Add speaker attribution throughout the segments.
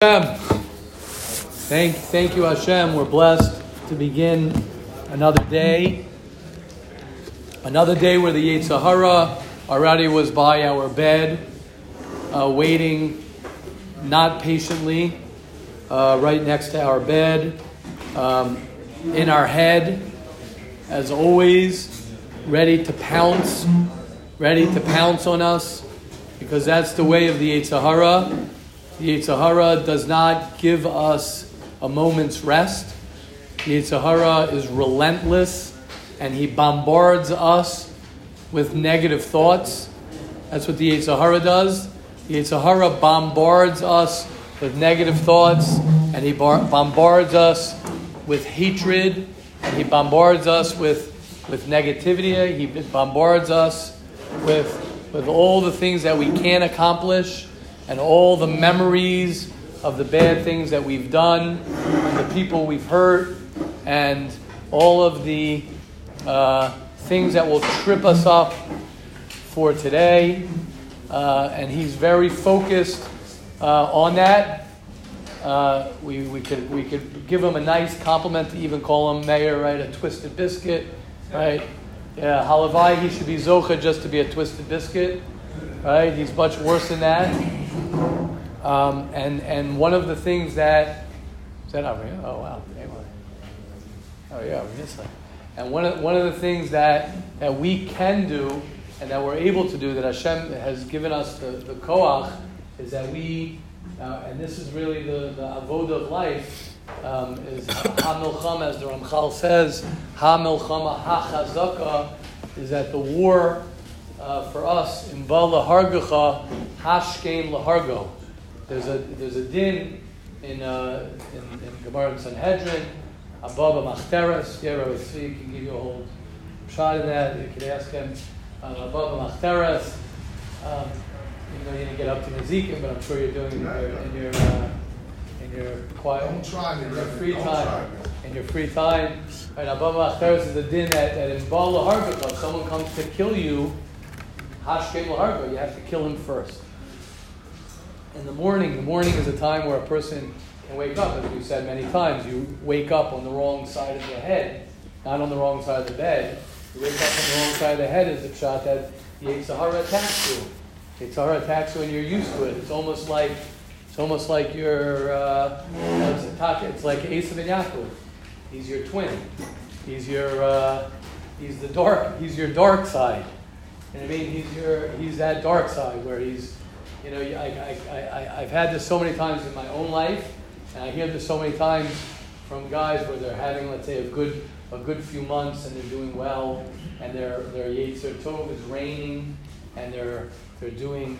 Speaker 1: Hashem. Thank, thank you, Hashem. We're blessed to begin another day. Another day where the Yetzer Hara already was by our bed, uh, waiting not patiently, uh, right next to our bed, um, in our head, as always, ready to pounce, ready to pounce on us, because that's the way of the Yetzer Hara. The Yetzer does not give us a moment's rest. The Yetzer is relentless and he bombards us with negative thoughts. That's what the Yetzer Hara does. The Yetzer bombards us with negative thoughts and he bar- bombards us with hatred and he bombards us with, with negativity. He bombards us with, with all the things that we can't accomplish and all the memories of the bad things that we've done, and the people we've hurt, and all of the uh, things that will trip us up for today. Uh, and he's very focused uh, on that. Uh, we, we, could, we could give him a nice compliment to even call him mayor, right? A twisted biscuit, right? Yeah, Halavai, he should be Zocha just to be a twisted biscuit, right? He's much worse than that. Um, and, and one of the things that, is that over here? Oh, wow. Oh, yeah. And one of, one of the things that, that we can do and that we're able to do, that Hashem has given us the, the koach, is that we, uh, and this is really the, the avodah of life, um, is ha-milchama, as the Ramchal says, ha-milchama ha-chazaka, is that the war uh, for us, in Ba lahargacha, hashkem lahargo. There's a there's a din in uh, in, in Gemara and Sanhedrin, above a machteres. Yeah, Rabbi Tzvi can give you a whole shot in that. You could ask him uh, above a machteres. Um, even though you didn't get up to Nezikim, but I'm sure you're doing it in your in your, uh, in your quiet,
Speaker 2: Don't try
Speaker 1: in your free
Speaker 2: Don't
Speaker 1: time,
Speaker 2: try
Speaker 1: in your free time. Right, above machteres is a din that, that in Baal Laharga, if someone comes to kill you, hashkem laharga, you have to kill him first in the morning, the morning is a time where a person can wake up, as we've said many times. You wake up on the wrong side of the head, not on the wrong side of the bed. You wake up on the wrong side of the head is the shot that the Yetzer Hara attacks you. The attacks you you're used to it. It's almost like it's almost like you're uh, it's like Esav and Yaakov. He's your twin. He's your uh, he's the dark. He's your dark side. And I mean, he's your he's that dark side where he's you know, I, I, I, I've had this so many times in my own life, and I hear this so many times from guys where they're having, let's say, a good, a good few months and they're doing well, and their, their Yetzer Tov is reigning, and they're, they're doing,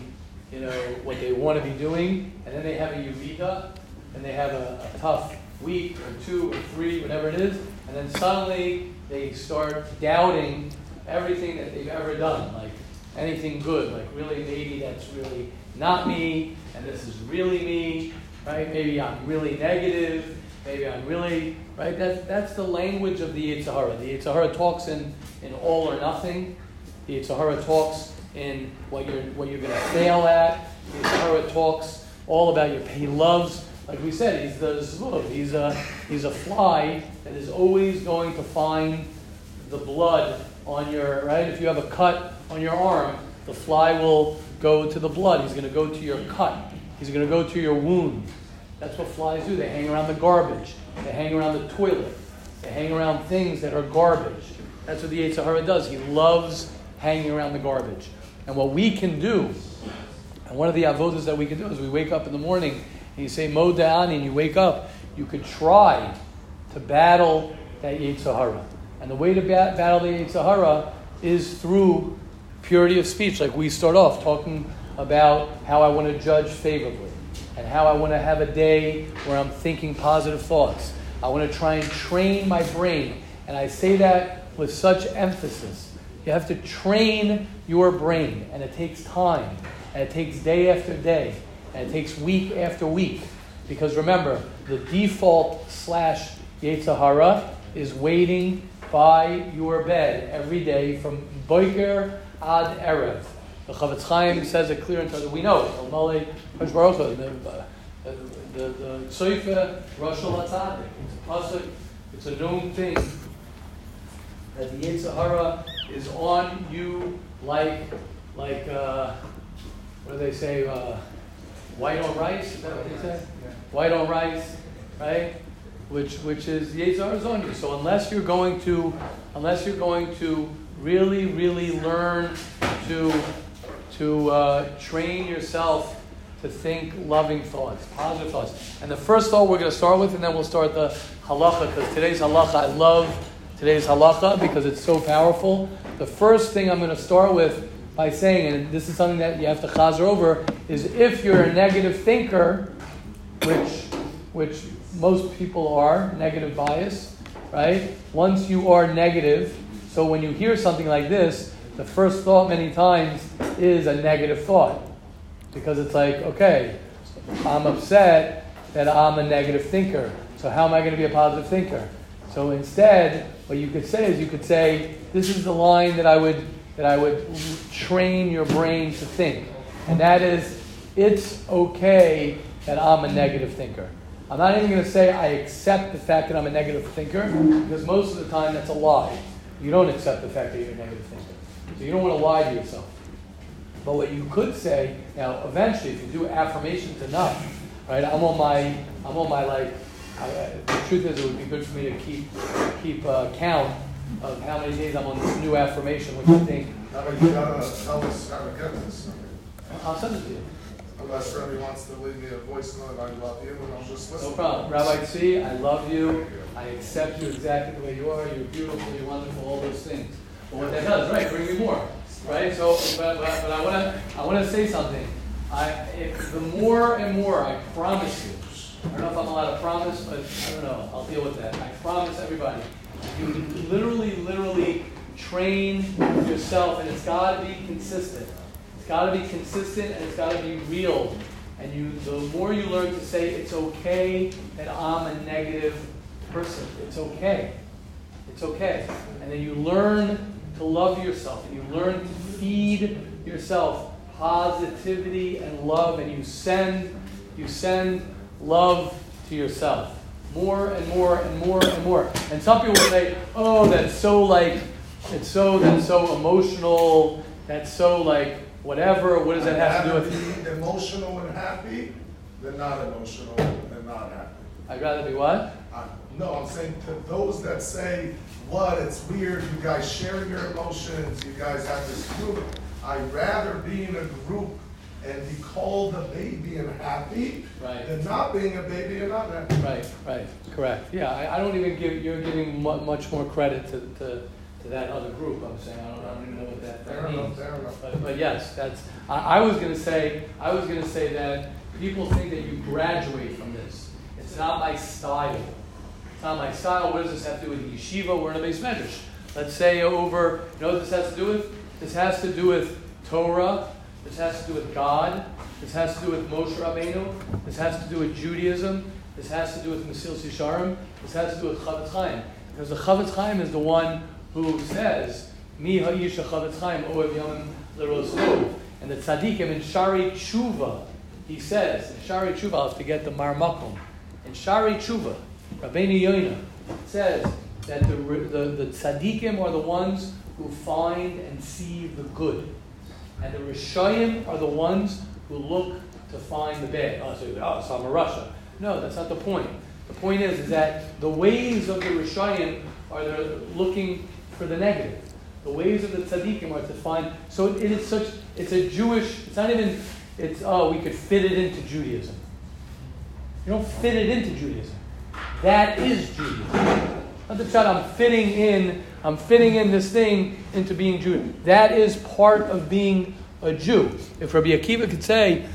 Speaker 1: you know, what they want to be doing, and then they have a Yuvita, and they have a, a tough week or two or three, whatever it is, and then suddenly they start doubting everything that they've ever done, like anything good, like really maybe that's really not me, and this is really me, right? Maybe I'm really negative, maybe I'm really, right? That's, that's the language of the Yetzer Hara. The Yetzer Hara talks in, in all or nothing. The Yetzer Hara talks in what you're, what you're going to fail at. The Yetzer Hara talks all about your, he loves, like we said, he's the. He's a, he's a fly that is always going to find the blood on your, right? If you have a cut on your arm, the fly will go to the blood. He's going to go to your cut. He's going to go to your wound. That's what flies do. They hang around the garbage. They hang around the toilet. They hang around things that are garbage. That's what the Yetzer does. He loves hanging around the garbage. And what we can do, and one of the avodas that we can do is we wake up in the morning and you say Modeh Ani and you wake up, you could try to battle that Yetzer And the way to bat- battle the Yetzer is through purity of speech. Like we start off talking about how I want to judge favorably and how I want to have a day where I'm thinking positive thoughts. I want to try and train my brain. And I say that with such emphasis. You have to train your brain, and it takes time, and it takes day after day, and it takes week after week. Because remember, the default slash Yetzer is waiting by your bed every day from Boiker ad Erev. The Chofetz Chaim says it clear and we know. the, the Soifa Rosh Latzadik. It's a pasuk, it's a known thing that the Yetzer Hara is on you like, like uh, what do they say, uh, white on rice? Is that what they say? White on rice, right? Which, which is the is on you. So unless you're going to, unless you're going to really, really learn to, to uh, train yourself to think loving thoughts, positive thoughts. And the first thought we're going to start with, and then we'll start the halacha, because today's halacha, I love today's halacha because it's so powerful. The first thing I'm going to start with by saying, and this is something that you have to chazer over, is if you're a negative thinker, which, which most people are, negative bias, right? Once you are negative, so when you hear something like this, the first thought many times is a negative thought. Because it's like, okay, I'm upset that I'm a negative thinker. So how am I going to be a positive thinker? So instead, what you could say is you could say, this is the line that I would that I would train your brain to think. And that is, it's okay that I'm a negative thinker. I'm not even going to say I accept the fact that I'm a negative thinker, because most of the time that's a lie. You don't accept the fact that you're a negative thinker. So you don't want to lie to yourself. But what you could say, now eventually, if you do affirmations enough, right? I'm on my, I'm on my like. I, the truth is, it would be good for me to keep keep uh, count of how many days I'm on this new affirmation, which I think.
Speaker 2: How about you gotta tell us how to get this?
Speaker 1: I'll send it to you.
Speaker 2: Unless Rebbe wants to leave me a voice note, I love you, and I'll just listen.
Speaker 1: No problem. Rabbi Tzvi, I love you. I accept you exactly the way you are. You're beautiful. You're wonderful. All those things. But what that does, right? Bring me more right? So, but, but, but I want to I want to say something. I if, the more and more I promise you. I don't know if I'm allowed to promise, but I don't know. I'll deal with that. I promise everybody. You literally, literally train yourself, and it's got to be consistent. Got to be consistent, and it's got to be real. And you, the more you learn to say it's okay that I'm a negative person, it's okay. It's okay. And then you learn to love yourself and you learn to feed yourself positivity and love and you send you send love to yourself more and more and more and more and some people say oh that's so like it's so that's so emotional that's so like whatever what does that have to do with
Speaker 2: be emotional and happy than not emotional and not happy
Speaker 1: i'd rather be what
Speaker 2: I, no i'm saying to those that say what, it's weird, you guys share your emotions, you guys have this group. I'd rather be in a group and be called a baby and happy right. than not being a baby and not happy.
Speaker 1: Right, right, correct. Yeah, I, I don't even give, you're giving much more credit to, to, to, that other group, I'm saying. I don't, I don't even know what that, that
Speaker 2: fair
Speaker 1: means.
Speaker 2: Enough, fair enough.
Speaker 1: But, but yes, that's, I, I was going to say, I was going to say that people think that you graduate from this. It's not my style It's not my style. What does this have to do with yeshiva? We're in a base medrash. Let's say over, you know what this has to do with? This has to do with Torah. This has to do with God. This has to do with Moshe Rabbeinu. This has to do with Judaism. This has to do with Mesilas Yesharim. This has to do with Chofetz Chaim. Because the Chofetz Chaim is the one who says, Mi. And the tzaddikim in Shari Tshuva, he says, in Shari Tshuva, I'll have to get the Marmakum. In Shari Tshuva, Rabbeinu Yonah says that the, the, the tzaddikim are the ones who find and see the good. And the Rishayim are the ones who look to find the bad. Oh, so, oh, so I'm a Russia. No, that's not the point. The point is, is that the ways of the Rishayim are they're looking for the negative. The ways of the tzaddikim are to find. So it is such. It's a Jewish. It's not even. It's oh, we could fit it into Judaism. You don't fit it into Judaism. That is Judaism. Not the I'm fitting in, I'm fitting in this thing into being Jew. That is part of being a Jew. If Rabbi Akiva could say,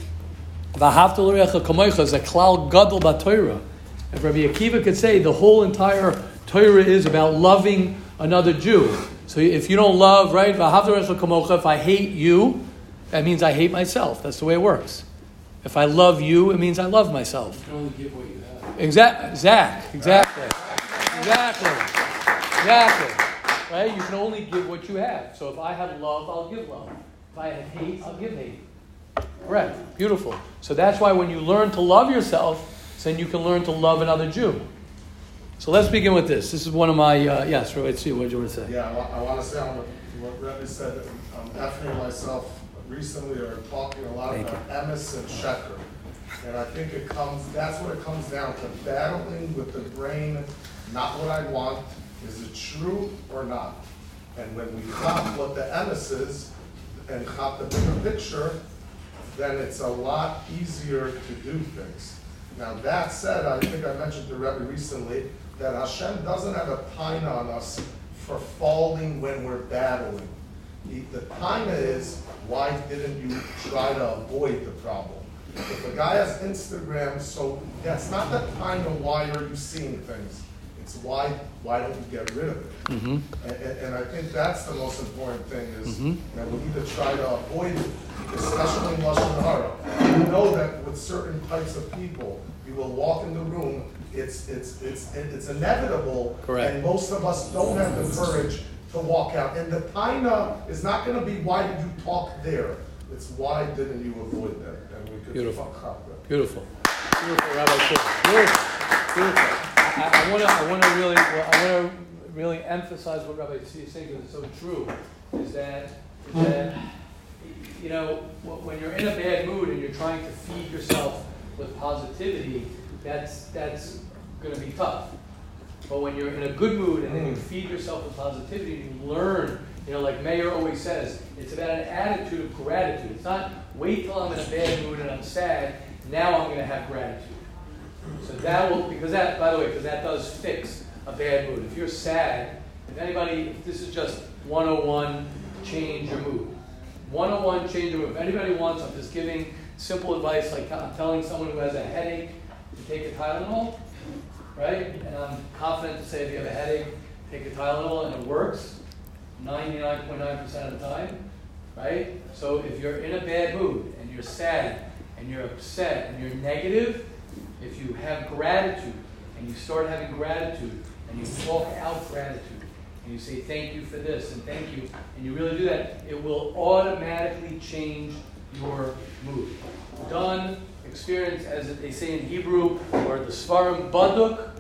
Speaker 1: is a klal gadol b'Torah. If Rabbi Akiva could say the whole entire Torah is about loving another Jew. So if you don't love, right, if I hate you, that means I hate myself. That's the way it works. If I love you, it means I love myself. You can only give what you Exactly. Zach. Exactly. Exactly. Exactly. Right? You can only give what you have. So if I have love, I'll give love. If I have hate, I'll give hate. Correct. Beautiful. So that's why when you learn to love yourself, then you can learn to love another Jew. So let's begin with this. This is one of my, uh, yes, Rabbi Tzvi, what do you want to say?
Speaker 2: Yeah, I wa- I want to say on what what Rebbe said, I'm definitely myself recently are talking a lot
Speaker 1: Thank
Speaker 2: about emes and sheker. And I think it comes, that's what it comes down to, battling with the brain, not what I want, is it true or not? And when we chop what the emes is, and chop the bigger picture, then it's a lot easier to do things. Now, that said, I think I mentioned to Rebbe recently, that Hashem doesn't have a time on us for falling when we're battling. The, the time is, why didn't you try to avoid the problem? If a guy has Instagram, so that's not the time of why are you seeing things. It's why, why don't you get rid of it?
Speaker 1: Mm-hmm.
Speaker 2: And, and, I think that's the most important thing is
Speaker 1: Mhm.
Speaker 2: that we need to try to avoid it, especially in Lashon Hara. We know that with certain types of people, you will walk in the room, it's, it's, it's, it's inevitable.
Speaker 1: Correct.
Speaker 2: And most of us don't have the courage to walk out. And the taina is not gonna be, why did you talk there? It's why didn't you avoid that? And we could
Speaker 1: Beautiful.
Speaker 2: fuck up that.
Speaker 1: Beautiful. Beautiful, Rabbi Shul. Beautiful. Beautiful. I, I want to I wanna really, I want to really emphasize what Rabbi Tzvi is saying because it's so true. Is that, is that, you know, when you're in a bad mood and you're trying to feed yourself with positivity, that's, that's going to be tough. But when you're in a good mood and then you mm. feed yourself with positivity and you learn, you know, like Mayor always says, it's about an attitude of gratitude. It's not wait till I'm in a bad mood and I'm sad, now I'm going to have gratitude. So that will, because that, by the way, because that does fix a bad mood. If you're sad, if anybody, if this is just 101, change your mood. 101, change your mood. If anybody wants, I'm just giving simple advice, like I'm telling someone who has a headache to take a Tylenol, right? And I'm confident to say if you have a headache, take a Tylenol and it works 99.9% of the time, right? So if you're in a bad mood and you're sad and you're upset and you're negative, if you have gratitude and you start having gratitude and you walk out gratitude and you say thank you for this and thank you and you really do that, it will automatically change your mood. Done, experience, as they say in Hebrew, or the Svarim Baduk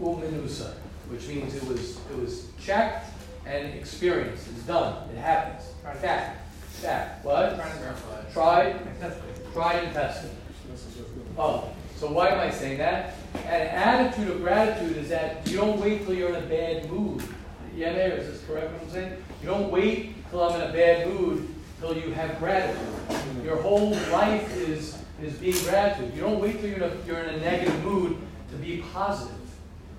Speaker 1: Uminusa, which means it was it was checked and experienced. It's done. It happens. Fact. Fact. What? Tried. Tried and tested. Oh, so why am I saying that? An attitude of gratitude is that you don't wait till you're in a bad mood. Yeah, Mayor, is this correct what I'm saying? You don't wait till I'm in a bad mood till you have gratitude. Your whole life is is being gratitude. You don't wait till you're in a, you're in a negative mood to be positive.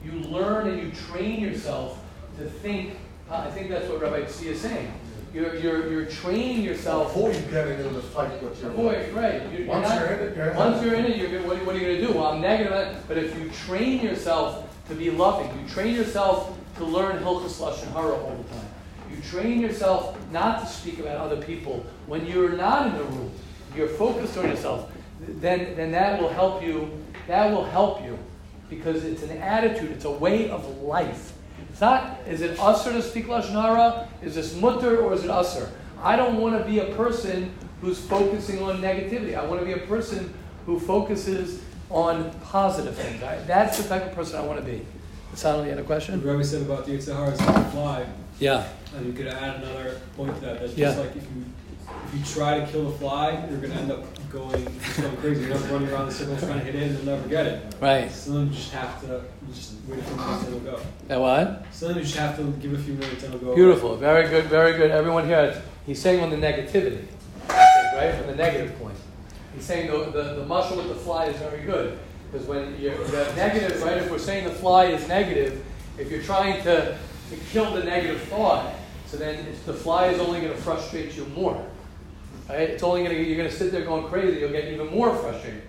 Speaker 1: You learn and you train yourself to think. I think that's what Rabbi Tzvi is saying. You're, you're, you're training yourself
Speaker 2: Avoid getting in the fight with your.
Speaker 1: Avoid, right. You're, you're
Speaker 2: Once
Speaker 1: not-
Speaker 2: you're in it, you're in it.
Speaker 1: Once you're in it, you're what, what are you going to do? Well, I'm negative, but if you train yourself to be loving, you train yourself to learn Hilchas Lashon Hara all the time. You train yourself not to speak about other people when you're not in the room. You're focused on yourself. Then, then that will help you. That will help you because it's an attitude. It's a way of life. It's not. Is it usher to speak lashon hara? Is this mutter or is it usher? I don't want to be a person who's focusing on negativity. I want to be a person who focuses on positive things. I, that's the type of person I want to be. Sally, you had a question? The?
Speaker 3: Rebbe said about the Yetzer Hara is like a fly,
Speaker 1: Yeah.
Speaker 3: and you could add another point to that. That's
Speaker 1: Yeah.
Speaker 3: just like if you you try to kill a fly, you're gonna end up going going crazy. You're not running around the circle trying to hit it, and you'll never get it.
Speaker 1: Right.
Speaker 3: So then you just have to just wait a few minutes and it'll go.
Speaker 1: That what?
Speaker 3: So then you just have to give a few minutes and it'll go.
Speaker 1: Beautiful. Very good. Very good. Everyone here, he's saying on the negativity, right? From the negative point. He's saying the, the, the mashal with the fly is very good. Because when you're the negative, right? If we're saying the fly is negative, if you're trying to, to kill the negative thought, so then the fly is only going to frustrate you more. Right? It's only going to, you're going to sit there going crazy, you'll get even more frustrated.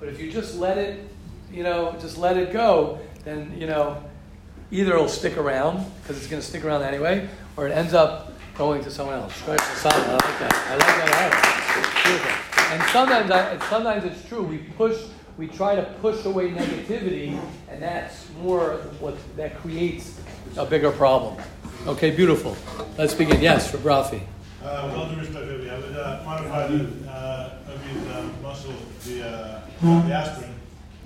Speaker 1: But if you just let it, you know, just let it go, then, you know, either it'll stick around, because it's going to stick around anyway, or it ends up going to someone else. Right? So, I like that. I like that. And sometimes, I, and sometimes it's true. We push, we try to push away negativity, and that's more what that creates a bigger problem. Okay, beautiful. Let's begin. Yes, for Rafi.
Speaker 4: Uh, with all respect, Vivi, I would uh, modify the, uh, of the uh, mashal, the, uh, the aspirin,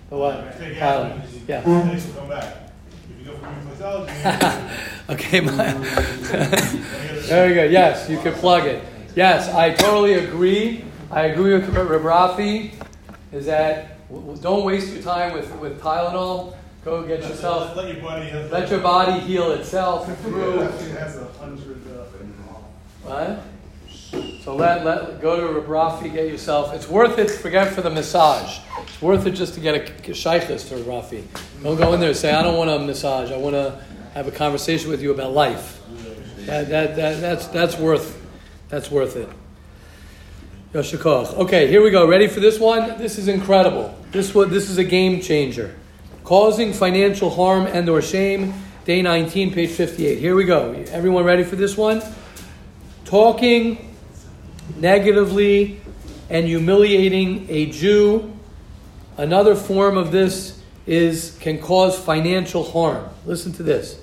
Speaker 1: The what?
Speaker 4: Uh, Take
Speaker 1: Pilot.
Speaker 4: action, you-
Speaker 1: Yeah.
Speaker 4: Thanks for coming back. If you go for reflexology,
Speaker 1: Okay, my,
Speaker 4: you gotta-
Speaker 1: very good. Yes, you can plug it. Yes, I totally agree. I agree with Reb Rafi. Is that w- w- don't waste your time with, with Tylenol. Go get yourself.
Speaker 4: Let your body. have-
Speaker 1: Let your body heal itself through.
Speaker 2: Actually has a hundred, uh,
Speaker 1: What? So let, let go to Rafi, get yourself. It's worth it. Forget for the massage. It's worth it just to get a, a shaykhis to Rafi. Don't go in there and say, "I don't want a massage. I want to have a conversation with you about life." That, that, that, that's that's worth that's worth it. Yasher koach. Okay, here we go. Ready for this one? This is incredible. This one, this is a game changer. Causing financial harm and or shame. Day 19, page 58. Here we go. Everyone ready for this one? Talking negatively and humiliating a Jew. Another form of this is can cause financial harm. Listen to this.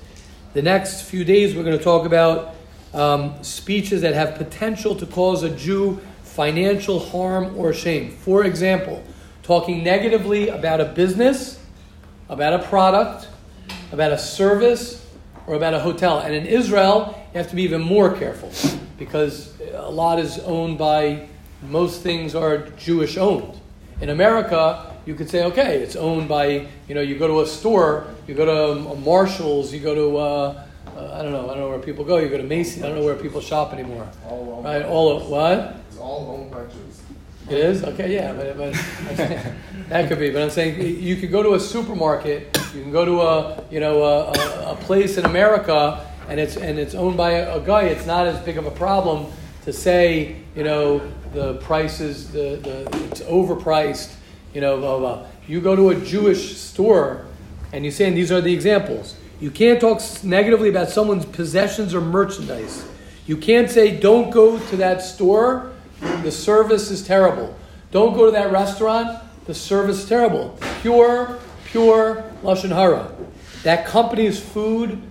Speaker 1: The next few days, we're going to talk about um, speeches that have potential to cause a Jew financial harm or shame. For example, talking negatively about a business, about a product, about a service, or about a hotel. And in Israel, you have to be even more careful because a lot is owned by, most things are Jewish owned. In America, you could say, okay, it's owned by, you know, you go to a store, you go to um, Marshall's, you go to, uh, uh, I don't know, I don't know where people go, you go to Macy's, I don't know where people shop anymore.
Speaker 2: all.
Speaker 1: Right? All of, what?
Speaker 2: It's all owned by Jews.
Speaker 1: It is okay, yeah, but, but that could be. But I'm saying you could go to a supermarket, you can go to a you know a, a, a place in America, and it's and it's owned by a, a guy. It's not as big of a problem to say you know the prices the, the it's overpriced. You know, blah, blah, blah. You go to a Jewish store, and you say, and these are the examples. You can't talk negatively about someone's possessions or merchandise. You can't say, don't go to that store, the service is terrible. Don't go to that restaurant, the service is terrible. Pure, pure Lashon Hara. That company's food,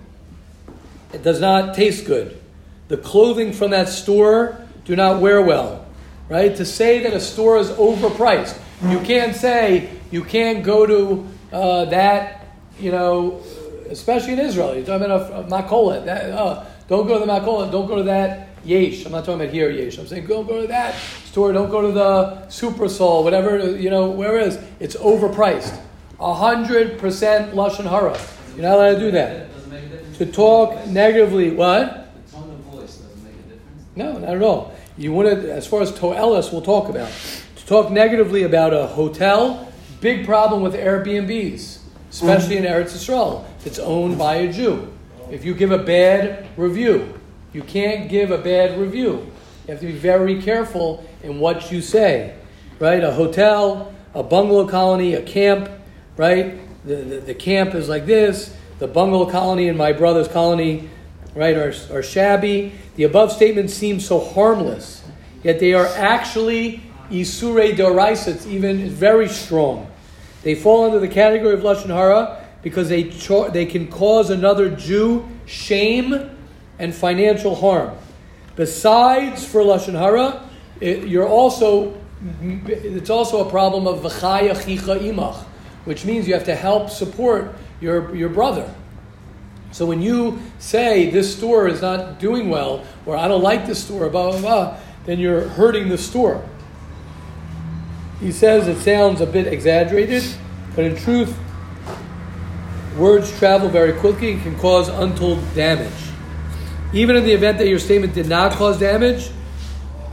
Speaker 1: it does not taste good. The clothing from that store do not wear well. Right? To say that a store is overpriced. You can't say, you can't go to uh, that, you know, especially in Israel. You're talking about a, a makola. That, uh, don't go to the makola. Don't go to that yesh. I'm not talking about here yesh. I'm saying go go to that store. Don't go to the Shufersal, whatever you know. Where is it's overpriced? A hundred percent lashon hara. You're not allowed to do that.
Speaker 5: Doesn't make a difference.
Speaker 1: To talk negatively, what?
Speaker 5: The tone of voice doesn't make a difference.
Speaker 1: No, not at all. You want to, as far as toelis, we'll talk about. To talk negatively about a hotel, big problem with Airbnbs, especially in Eretz Yisrael. It's owned by a Jew. If you give a bad review, you can't give a bad review. You have to be very careful in what you say, right? A hotel, a bungalow colony, a camp, right? The, the, the camp is like this. The bungalow colony and my brother's colony, right, are, are shabby. The above statements seem so harmless, yet they are actually isure doraisa. It's even very strong. They fall under the category of lashon hara because they cha- they can cause another Jew shame and financial harm. Besides for lashon hara, it, you're also it's also a problem of v'chaya chicha imach, which means you have to help support your your brother. So when you say this store is not doing well, or I don't like this store, blah blah blah, then you're hurting the store. He says it sounds a bit exaggerated, but in truth, words travel very quickly and can cause untold damage. Even in the event that your statement did not cause damage,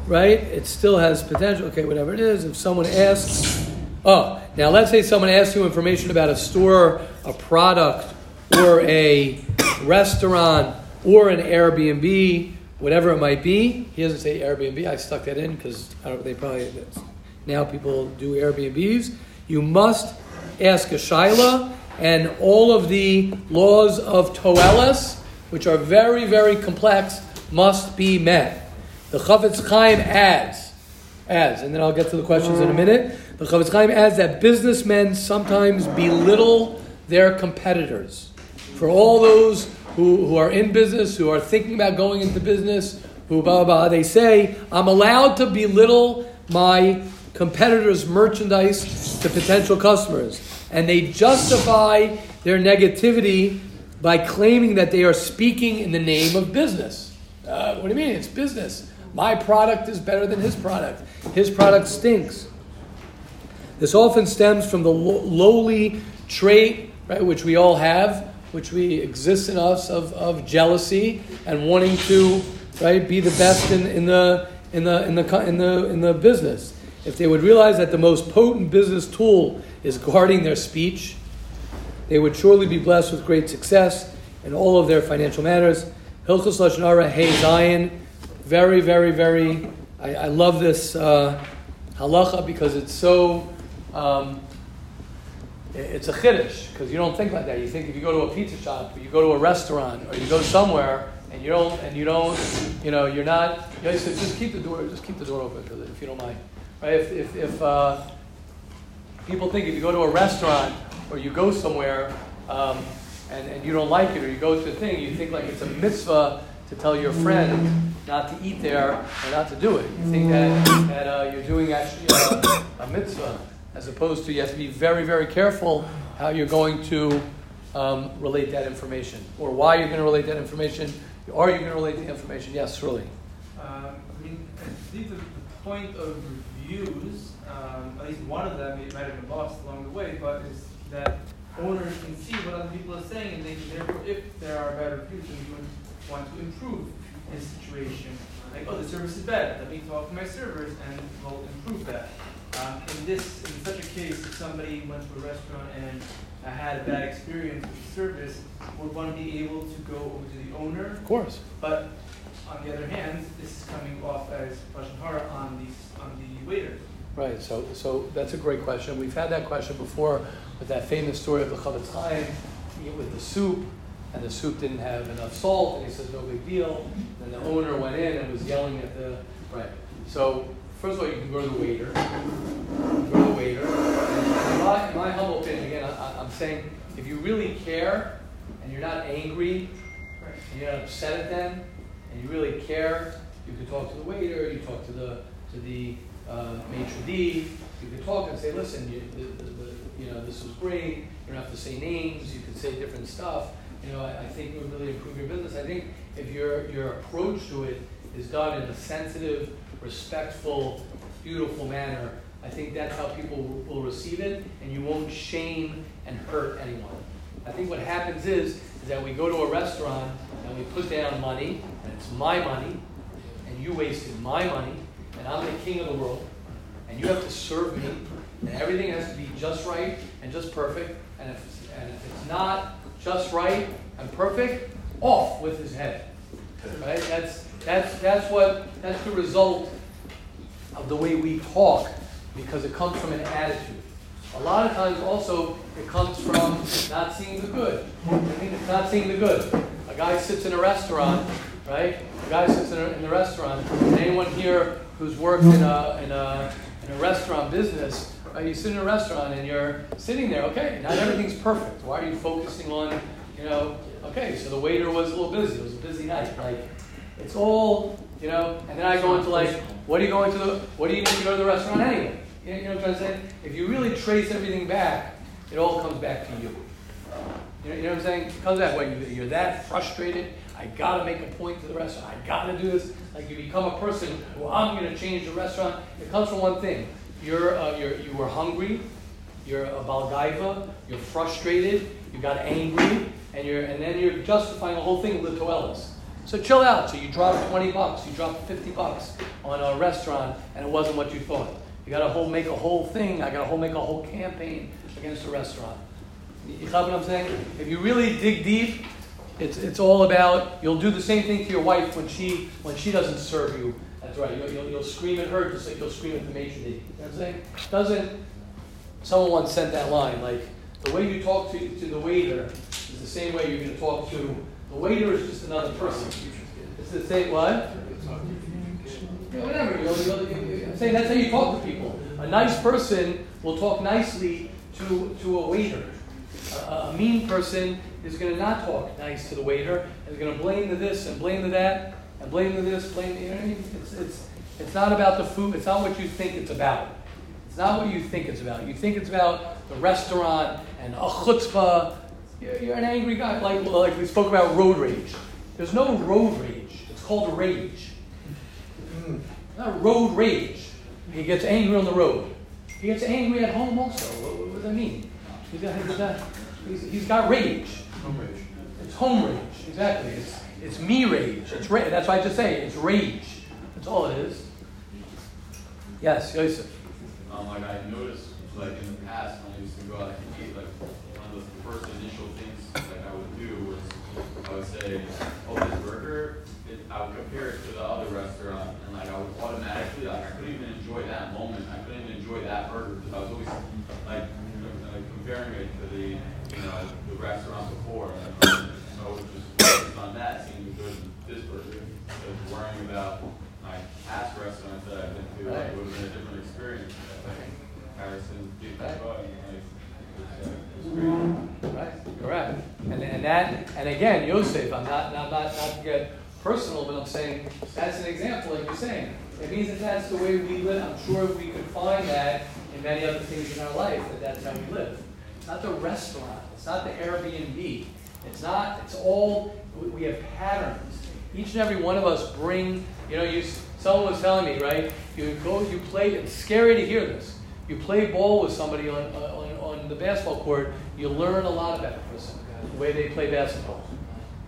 Speaker 1: right, it still has potential. Okay, whatever it is, if someone asks, oh, now let's say someone asks you information about a store, a product, or a restaurant, or an Airbnb, whatever it might be. He doesn't say Airbnb. I stuck that in because they probably now people do Airbnbs. You must ask a shaila, and all of the laws of toelis, which are very, very complex, must be met. The Chofetz Chaim adds, adds, and then I'll get to the questions in a minute. The Chofetz Chaim adds that businessmen sometimes belittle their competitors. For all those who, who are in business, who are thinking about going into business, who blah, blah, blah, they say, I'm allowed to belittle my competitors' merchandise to potential customers. and they justify their negativity by claiming that they are speaking in the name of business. Uh, what do you mean? It's business. My product is better than his product. His product stinks. This often stems from the lowly trait, right, which we all have, which we exist in us of, of jealousy and wanting to, right, be the best in, in the in the in the in the in the business. If they would realize that the most potent business tool is guarding their speech, they would surely be blessed with great success in all of their financial matters. Hilchos Lashon Hara Hey Zion, very, very, very. I, I love this uh, halacha because it's so. Um, it's a chiddush because you don't think like that. You think if you go to a pizza shop, or you go to a restaurant, or you go somewhere and you don't, and you don't, you know, you're not. You know, just keep the door, just keep the door open if you don't mind. Right? If if, if uh, people think if you go to a restaurant or you go somewhere um, and, and you don't like it, or you go to a thing, you think like it's a mitzvah to tell your friend not to eat there or not to do it. You think that, that uh, you're doing actually a, a mitzvah as opposed to you have to be very, very careful how you're going to um, relate that information or why you're going to relate that information. Are you going to relate the information? Yes, really.
Speaker 6: Um, I mean, I think the point of reviews, um, at least one of them, it might have been lost along the way, but is that owners can see what other people are saying, and they can therefore, if there are better reviews, then you would want to improve his situation. Like, oh, the service is bad. Let me talk to my servers, and we'll improve that. Um, in this, in such a case, if somebody went to a restaurant and uh, had a bad experience with the service, would one be able to go over to the owner?
Speaker 1: Of course.
Speaker 6: But on the other hand, this is coming off as lashon hara on the on the waiter.
Speaker 1: Right. So, so that's a great question. We've had that question before with that famous story of the Chofetz Chaim with the soup, and the soup didn't have enough salt, and he says no big deal. And the owner went in and was yelling at the right. So first of all, you can go to the waiter. Go to the waiter. My, my humble opinion, again, I, am saying if you really care and you're not angry and you're not upset at them and you really care, you can talk to the waiter. You talk to the to the uh, maitre d. You can talk and say, listen, you, the, the, the, you know, this was great. You don't have to say names. You can say different stuff. You know, I, I think it would really improve your business. I think if your your approach to it is done in a sensitive respectful, beautiful manner, I think that's how people will receive it, and you won't shame and hurt anyone. I think what happens is, is that we go to a restaurant and we put down money, and it's my money, and you wasted my money, and I'm the king of the world, and you have to serve me, and everything has to be just right and just perfect, and if, and if it's not just right and perfect, off with his head. Right? That's that's, that's what, that's the result of the way we talk because it comes from an attitude. A lot of times also it comes from not seeing the good. I mean, it's not seeing the good. A guy sits in a restaurant, right? A guy sits in, a, in the restaurant. Anyone here who's worked in a, in a, in a restaurant business, right? You sit in a restaurant and you're sitting there, okay, not everything's perfect. Why are you focusing on, you know, okay, so the waiter was a little busy. It was a busy night. Like, it's all, you know, and then I go into like, what are you going to the, what do you need to go to the restaurant anyway? You know, what I'm trying to say? If you really trace everything back, it all comes back to you. You know, you know what I'm saying? It comes that way. You're that frustrated. I gotta make a point to the restaurant. I gotta do this. Like you become a person. Well, I'm gonna change the restaurant. It comes from one thing. You're, uh, you're you were hungry. You're a balgaiva. You're frustrated. You got angry, and you're and then you're justifying the whole thing with the toelis. So chill out. So you drop 20 bucks, you drop 50 bucks on a restaurant, and it wasn't what you thought. You got to whole make a whole thing. I got to whole make a whole campaign against the restaurant. You know what I'm saying? If you really dig deep, it's, it's all about you'll do the same thing to your wife when she when she doesn't serve you. That's right. You'll, you'll, you'll scream at her just like you'll scream at the matron. You know what I'm saying? Doesn't someone once sent that line like the way you talk to, to the waiter is the same way you're going to talk to the waiter is just another person. It's the same what? Yeah, whatever. You know, I'm saying that's how you talk to people. A nice person will talk nicely to, to a waiter. A, a mean person is going to not talk nice to the waiter. Is going to blame the this and blame the that and blame the this, blame. You know, it's, it's it's not about the food. It's not what you think it's about. It's It's not what you think it's about. You think it's about the restaurant and a chutzpah. You're, you're an angry guy, like, like we spoke about road rage. There's no road rage. It's called rage. Mm. Not road rage. He gets angry on the road. He gets angry at home also. What, what does that mean? He's got, he's got, he's, he's got rage. It's home rage. Exactly. It's, it's me rage. It's ra- That's why I just say it's rage. That's all it is. Yes, Yosef.
Speaker 7: Um, like I noticed, like in the past, when I used to go out to eat, like one of the first initial things like I would do was I would say, "Oh, this burger," it, I would compare it to the other restaurant, and like I would automatically, like I couldn't even enjoy that moment. I couldn't even enjoy that burger because I was always like, like comparing it to the, you know, restaurant before. And, so just on that, seeing good this burger, worrying about my past restaurants that I've been to. Like, it would have been a different experience. Like, Harrison, Deep
Speaker 1: Right.
Speaker 7: like, great.
Speaker 1: Right, correct. And, and that, and again, Yosef, I'm not, not, not, not to get personal, but I'm saying that's an example, like you're saying. It means that that's the way we live. I'm sure we could find that in many other things in our life, that that's how we live. It's not the restaurant, it's not the Airbnb. It's not, it's all, we- have patterns. Each and every one of us bring, you know, you, someone was telling me, right? You go, you play, it's scary to hear this. You play ball with somebody on, on, on the basketball court, you learn a lot about a person, the way they play basketball.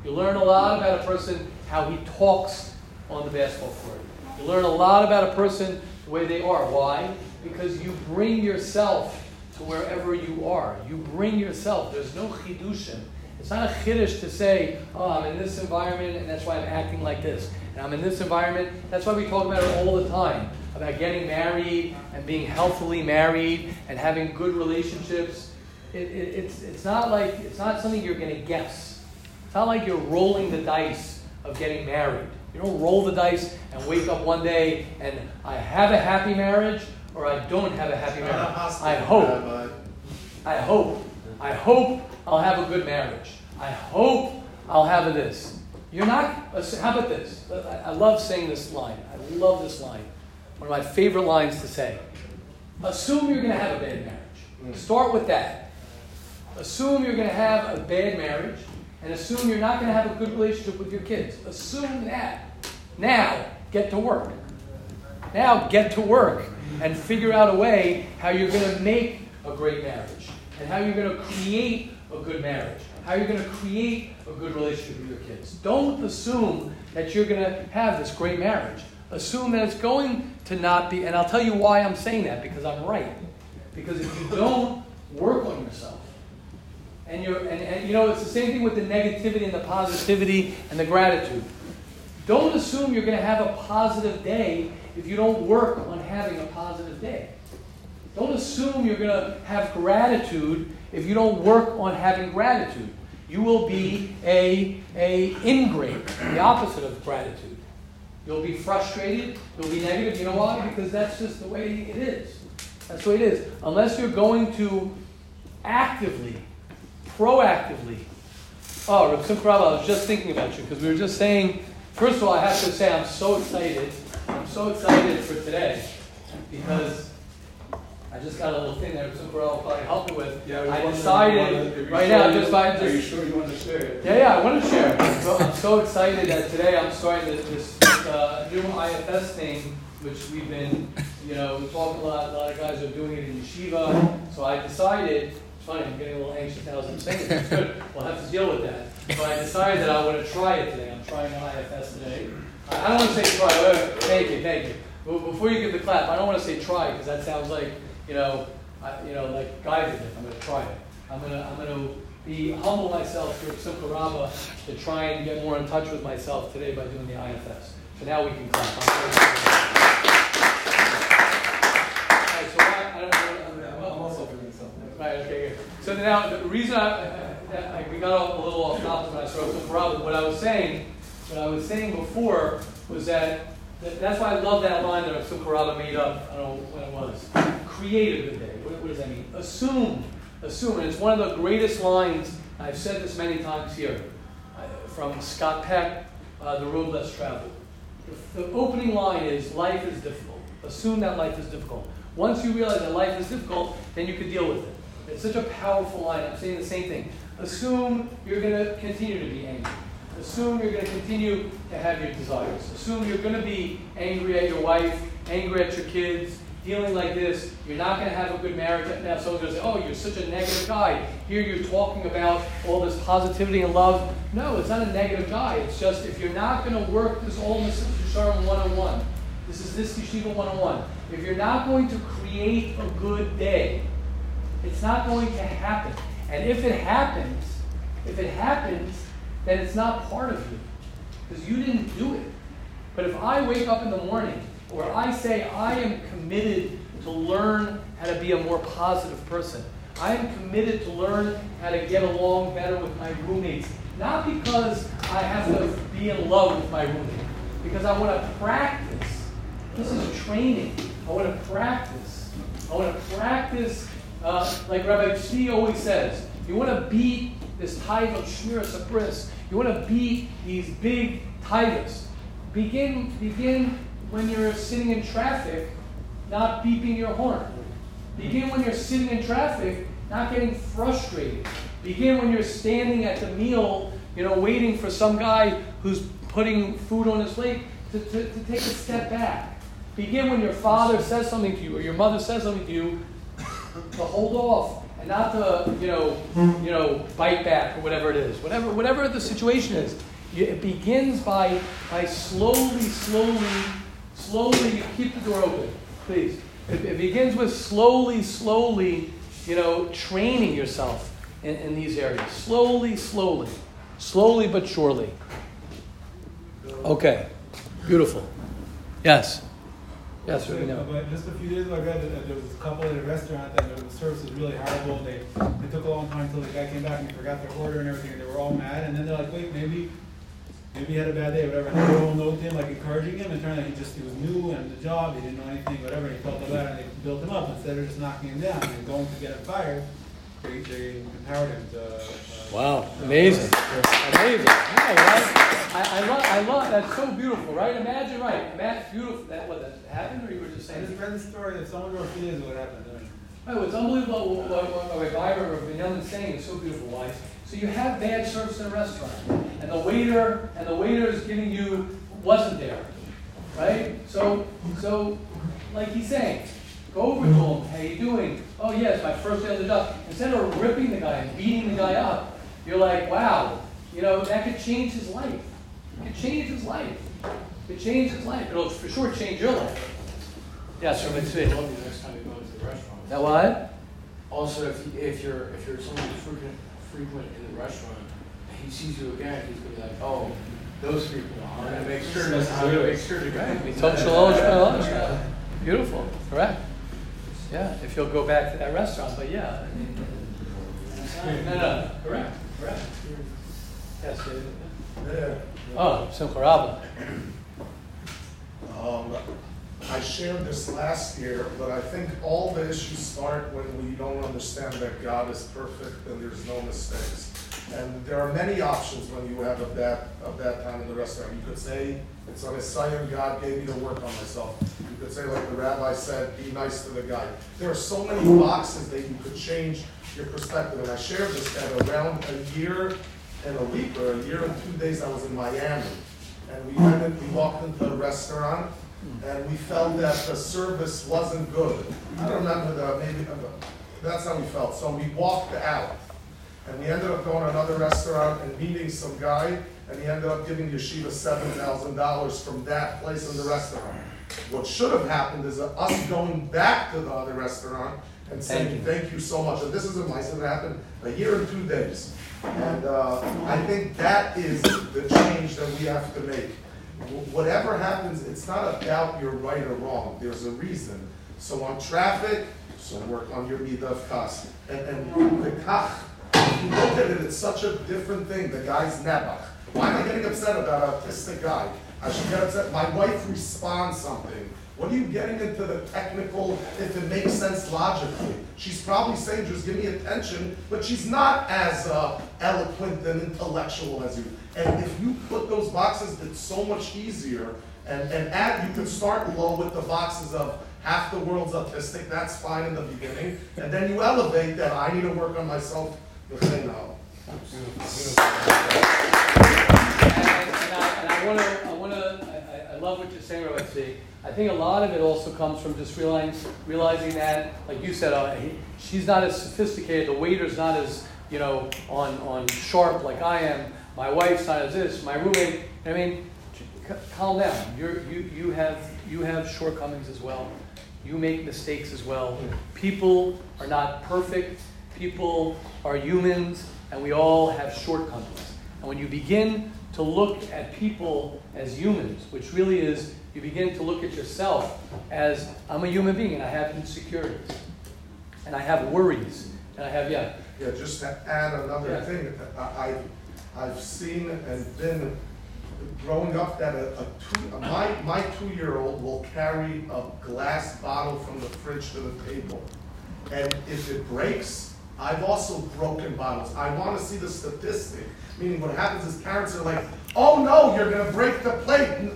Speaker 1: You learn a lot about a person, how he talks on the basketball court. You learn a lot about a person, the way they are. Why? Because you bring yourself to wherever you are. You bring yourself. There's no chidushim. It's not a chiddush to say, oh, I'm in this environment and that's why I'm acting like this. And I'm in this environment. That's why we talk about it all the time about getting married and being healthily married and having good relationships. It, it, it's, it's not like it's not something you're going to guess. It's not like you're rolling the dice of getting married. You don't roll the dice and wake up one day and I have a happy marriage or I don't have a happy marriage. I hope. I hope. I hope I'll have a good marriage. I hope I'll have a this. You're not. Uh, how about this? Uh, I I love saying this line. I love this line. One of my favorite lines to say. Assume you're going to have a bad marriage. Start with that. Assume you're going to have a bad marriage, and assume you're not going to have a good relationship with your kids. Assume that. Now, get to work. Now, get to work and figure out a way how you're going to make a great marriage and how you're going to create a good marriage, how you're going to create a good relationship with your kids. Don't assume that you're going to have this great marriage. Assume that it's going to not be, and I'll tell you why I'm saying that because I'm right. Because if you don't work on yourself, and you're, and, and you know, it's the same thing with the negativity and the positivity and the gratitude. Don't assume you're going to have a positive day if you don't work on having a positive day. Don't assume you're going to have gratitude if you don't work on having gratitude. You will be a, a ingrate, the opposite of gratitude. You'll be frustrated, you'll be negative. You know why? Because that's just the way it is. That's the way it is. Unless you're going to actively, proactively. Oh, Reb Simcha I was just thinking about you because we were just saying, first of all, I have to say I'm so excited. I'm so excited for today because I just got a little thing that Rabba will probably help me with. I decided right now, just by just.
Speaker 4: Are you sure you want to share it?
Speaker 1: Yeah, yeah, I want to share. So I'm so excited that today I'm starting this, this uh, new IFS thing, which we've been, you know, we talk a lot. A lot of guys are doing it in yeshiva. So I decided. It's funny, I'm getting a little anxious now as I'm saying it. It's good. We'll have to deal with that. But I decided that I want to try it today. I'm trying the IFS today. I don't want to say try. Wait, Thank you, thank you. Before you give the clap, I don't want to say try because that sounds like, you know, I, you know, like guy did it. I'm going to try it. I'm going to, I'm going to be humble myself through Simcha to try and get more in touch with myself today by doing the IFS. So now we can clap. So I.
Speaker 4: I'm also doing something.
Speaker 1: Right, okay. So now, the reason I, I, I we got a little off topic when I with Robin, what I was saying, what I was saying before was that, that that's why I love that line that Sukaraba made up, I don't know when it was. Create a good day. What, what does that mean? Assume, assume, and it's one of the greatest lines, I've said this many times here, from Scott Peck, uh, The Road Less Traveled. The, the opening line is, life is difficult. Assume that life is difficult. Once you realize that life is difficult, then you can deal with it. It's such a powerful line. I'm saying the same thing. Assume you're going to continue to be angry. Assume you're going to continue to have your desires. Assume you're going to be angry at your wife, angry at your kids, dealing like this. You're not going to have a good marriage. Now, someone's going to say, oh, you're such a negative guy. Here you're talking about all this positivity and love. No, it's not a negative guy. It's just if you're not going to work this old Yesharim 101, this is this Yeshiva 101. If you're not going to create a good day, it's not going to happen. And if it happens, if it happens, then it's not part of you because you didn't do it. But if I wake up in the morning or I say I am committed to learn how to be a more positive person, I am committed to learn how to get along better with my roommates, not because I have to be in love with my roommate, because I want to practice. This is training. I want to practice. I want to practice, uh, like Rabbi Tzvi always says, you want to beat this type of Shmiras Habris. You want to beat these big titles. Begin, begin when you're sitting in traffic, not beeping your horn. Begin when you're sitting in traffic, not getting frustrated. Begin when you're standing at the meal, you know, waiting for some guy who's putting food on his plate to, to, to take a step back. Begin when your father says something to you or your mother says something to you to hold off and not to, you know, you know, bite back or whatever it is. Whatever, whatever the situation is, it begins by, by slowly, slowly, slowly, keep the door open, please. It, it begins with slowly, slowly, you know, training yourself in, in these areas. Slowly, slowly, slowly but surely. Okay, beautiful. Yes. Yes, we know.
Speaker 4: But just a few days ago, I read that there was a couple at a restaurant that the service was really horrible. They it took a long time until the guy came back and he forgot their order and everything, and they were all mad. And then they're like, wait, maybe maybe he had a bad day, whatever. And they all note him, like encouraging him, and turned out he just he was new and the job, he didn't know anything, whatever. And he felt bad, and they built him up instead of just knocking him down and going to get him fired. They, they empowered him to. Uh,
Speaker 1: Wow, amazing, amazing. No, right? I, I love, I love. That's so beautiful, right? Imagine, right? Imagine, beautiful. That what that happened, or you were just saying?
Speaker 4: I just read the story that someone wrote a few days ago what happened.
Speaker 1: Oh, it's unbelievable what, what, what Rabbi Byron or Benjamin is saying. It's so beautiful. Why? So you have bad service in a restaurant, and the waiter and the waiter is giving you wasn't there, right? So, so, like he's saying, go over to him. How you doing? Oh yes, my first day on the job. Instead of ripping the guy and beating the guy up, you're like, wow, you know that could change his life. It could change his life. It could change his life. It'll for sure change your life. yeah, Yes, Rabbi Tzvi.
Speaker 8: love you next time you go into the restaurant.
Speaker 1: That what?
Speaker 8: Also, if, you- if you're, if you're someone who's frequent, frequent in the restaurant, and he sees you again, he's gonna be like, oh, those people, I'm gonna make sure, I'm gonna make sure to
Speaker 1: Right.
Speaker 8: go.
Speaker 1: Beautiful. Correct. Yeah, if you'll go back to that restaurant, but yeah. I mean, No, no, correct, correct. Yes, David.
Speaker 2: Yeah.
Speaker 1: Oh, Simcha Rabba.
Speaker 2: Um, I shared this last year, but I think all the issues start when we don't understand that God is perfect and there's no mistakes. And there are many options when you have a bad, a bad time in the restaurant. You could say, it's on his sign, God gave me to work on myself. You could say, like the rabbi said, be nice to the guy. There are so many boxes that you could change your perspective. And I shared this that around a year and a week or a year and two days I was in Miami. And we went we walked into a restaurant and we felt that the service wasn't good. I don't remember the, maybe, that's how we felt. So we walked out. And we ended up going to another restaurant and meeting some guy, and he ended up giving Yeshiva seven thousand dollars from that place in the restaurant. What should have happened is us going back to the other restaurant and saying,
Speaker 1: Thank you.
Speaker 2: thank you so much. And this is a nice, it happened a year and two days. And, uh, I think that is the change that we have to make. Whatever happens, it's not about you're right or wrong, there's a reason. So on traffic, so work on your midah kas. And, and the kach, look at it, it's such a different thing, the guy's nebach. Why am I getting upset about autistic guy? I should get upset, my wife responds something. What are you getting into the technical, if it makes sense logically? She's probably saying, just give me attention, but she's not as uh, eloquent and intellectual as you. And if you put those boxes, it's so much easier And, and add, you can start low with the boxes of half the world's autistic, that's fine in the beginning. And then you elevate that I need to work on myself, you'll.
Speaker 1: And, I, want to, I want to, I, love what you're saying, Rabbi Tzvi. I think a lot of it also comes from just realizing, realizing that, like you said, uh, he, she's not as sophisticated. The waiter's not as, you know, on, on sharp like I am. My wife's not as this. My roommate. I mean, calm down. You're, you, you have, you have shortcomings as well. You make mistakes as well. People are not perfect. People are humans, and we all have shortcomings. And when you begin to look at people as humans, which really is, you begin to look at yourself as I'm a human being and I have insecurities, and I have worries, and I have, yeah,
Speaker 2: Yeah, just to add another
Speaker 1: Yeah.
Speaker 2: thing, I, I've seen and been growing up that a, a two, my, my two-year-old will carry a glass bottle from the fridge to the table. And if it breaks, I've also broken bottles. I wanna see the statistic, meaning what happens is parents are like, oh no, you're gonna break the plate.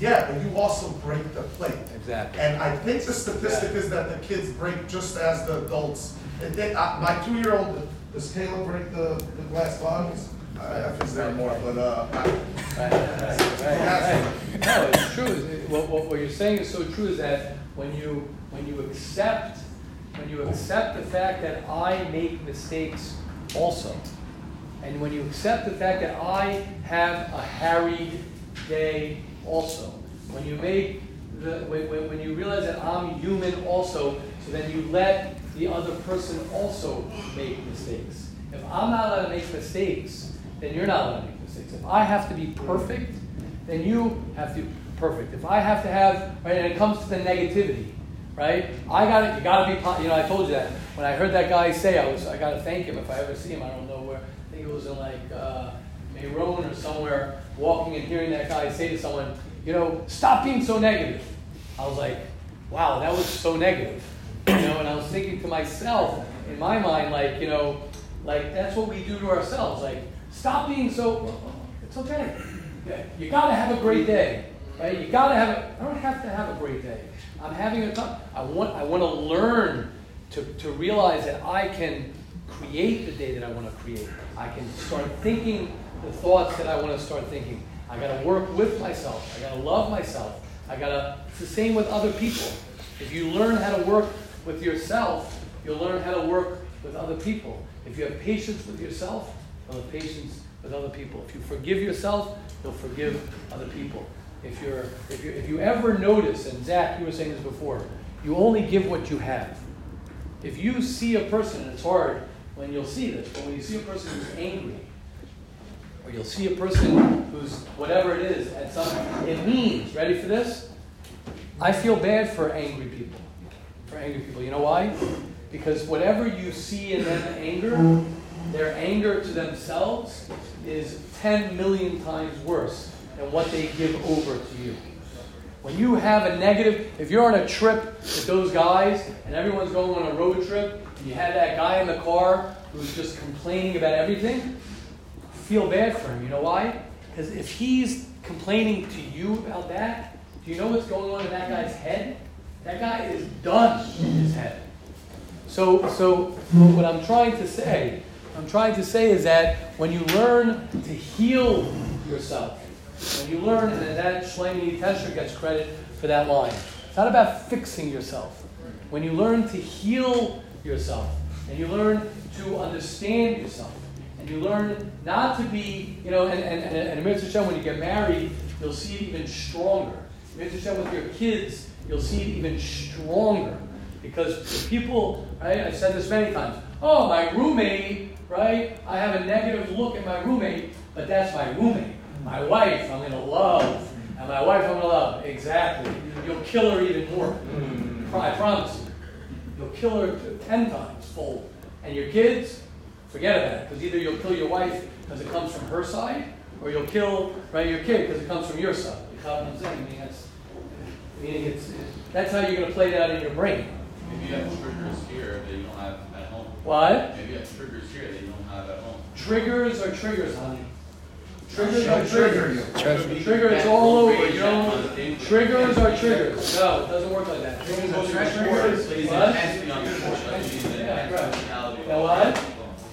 Speaker 2: Yeah, but you also break the plate.
Speaker 1: exactly.
Speaker 2: And I think the statistic is that the kids break just as the adults. And then, uh, my two-year-old, does Caleb break the, the glass bottles? I have to say more, but, uh,
Speaker 1: Right, right, right, right. No, it's true. What, what, what you're saying is so true is that when you, when you accept, when you accept the fact that I make mistakes also, and when you accept the fact that I have a harried day also, when you make the, when, when, you realize that I'm human also, so then you let the other person also make mistakes. If I'm not allowed to make mistakes, then you're not allowed to make mistakes. If I have to be perfect, then you have to be perfect. If I have to have, right, and it comes to the negativity, right? I got to You got to be. You know, I told you that when I heard that guy say, I was, I got to thank him if I ever see him. I don't know where. I think it was in like uh, Meron or somewhere, walking and hearing that guy say to someone, you know, stop being so negative. I was like, wow, that was so negative. You know, and I was thinking to myself, in my mind, like, you know, like that's what we do to ourselves. Like, stop being so. It's okay. You gotta have a great day, right? You gotta have. A, I don't have to have a great day. I'm having a time. I want. I want to learn to to realize that I can create the day that I want to create. I can start thinking the thoughts that I want to start thinking. I got to work with myself. I got to love myself. I got to. It's the same with other people. If you learn how to work with yourself, you'll learn how to work with other people. If you have patience with yourself, you'll have patience with other people. If you forgive yourself, you'll forgive other people. If you're, if you, if you ever notice, and Zach, you were saying this before, you only give what you have. If you see a person, and it's hard when you'll see this, but when you see a person who's angry, or you'll see a person who's whatever it is at some, it means, ready for this? I feel bad for angry people. For angry people. You know why? Because whatever you see in them anger, their anger to themselves is 10 million times worse than what they give over to you. When you have a negative, if you're on a trip with those guys and everyone's going on a road trip, and you have that guy in the car who's just complaining about everything, feel bad for him. You know why? Because if he's complaining to you about that, do you know what's going on in that guy's head? That guy is done in his head. So, so what I'm trying to say, I'm trying to say is that when you learn to heal yourself, when you learn, and that Shlomi Tesher gets credit for that line. It's not about fixing yourself. When you learn to heal yourself, and you learn to understand yourself, and you learn not to be, you know, and, and, and, and when you get married, you'll see it even stronger. Amir Hashem, with your kids, you'll see it even stronger. Because people, right, I've said this many times, oh, my roommate, right, I have a negative look at my roommate, but that's my roommate. My wife, I'm going to love. And my wife, I'm going to love. Exactly. You'll kill her even more. Mm. I promise you. You'll kill her ten times fold. And your kids, forget about it. Because either you'll kill your wife because it comes from her side, or you'll kill right, your kid because it comes from your side. You know what I'm saying? I mean, that's, I mean, it's, that's how you're going to play that in your brain.
Speaker 7: Maybe you have triggers here that you don't have at home.
Speaker 1: What?
Speaker 7: Maybe you have triggers here that you don't have at home.
Speaker 1: Triggers are triggers, honey. Triggers are triggers.
Speaker 7: Trigger.
Speaker 1: Trigger, it's all over, you
Speaker 7: Rage
Speaker 1: know,
Speaker 7: on
Speaker 1: triggers are triggers. No, it doesn't work like that. Triggers
Speaker 7: Someone
Speaker 1: are
Speaker 7: goes to
Speaker 1: triggers. What?
Speaker 7: intensely on the court, doesn't mean an
Speaker 1: Yeah, right.
Speaker 7: personality.
Speaker 1: Yeah, what?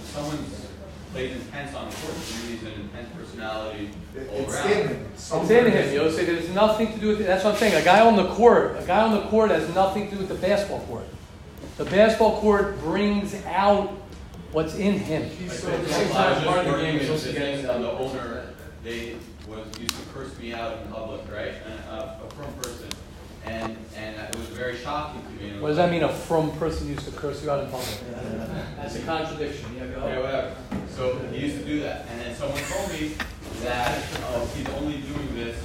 Speaker 7: Someone's played intense on the court, maybe he's an intense personality
Speaker 2: It-
Speaker 7: all
Speaker 2: It's
Speaker 7: around.
Speaker 2: in him.
Speaker 1: It's in him, Yosef. It has nothing to do with it. That's what I'm saying. A guy on the court, a guy on the court has nothing to do with the basketball court. The basketball court brings out what's in him.
Speaker 7: Like,
Speaker 8: So
Speaker 7: for
Speaker 8: at the
Speaker 7: example,
Speaker 8: same
Speaker 7: I
Speaker 8: time,
Speaker 7: was
Speaker 8: part of
Speaker 7: just
Speaker 8: the game
Speaker 7: working
Speaker 8: is
Speaker 7: with
Speaker 8: also
Speaker 7: the
Speaker 8: getting
Speaker 7: thing,
Speaker 8: them-
Speaker 7: and the owner, they was, used to curse me out in public, right? And, uh, a from person. And, and it was very shocking to me.
Speaker 1: What does that mean? A from person used to curse you out in public. That's a contradiction. Yeah, go
Speaker 7: Yeah, whatever. So he used to do that, and then someone told me that uh, he's only doing this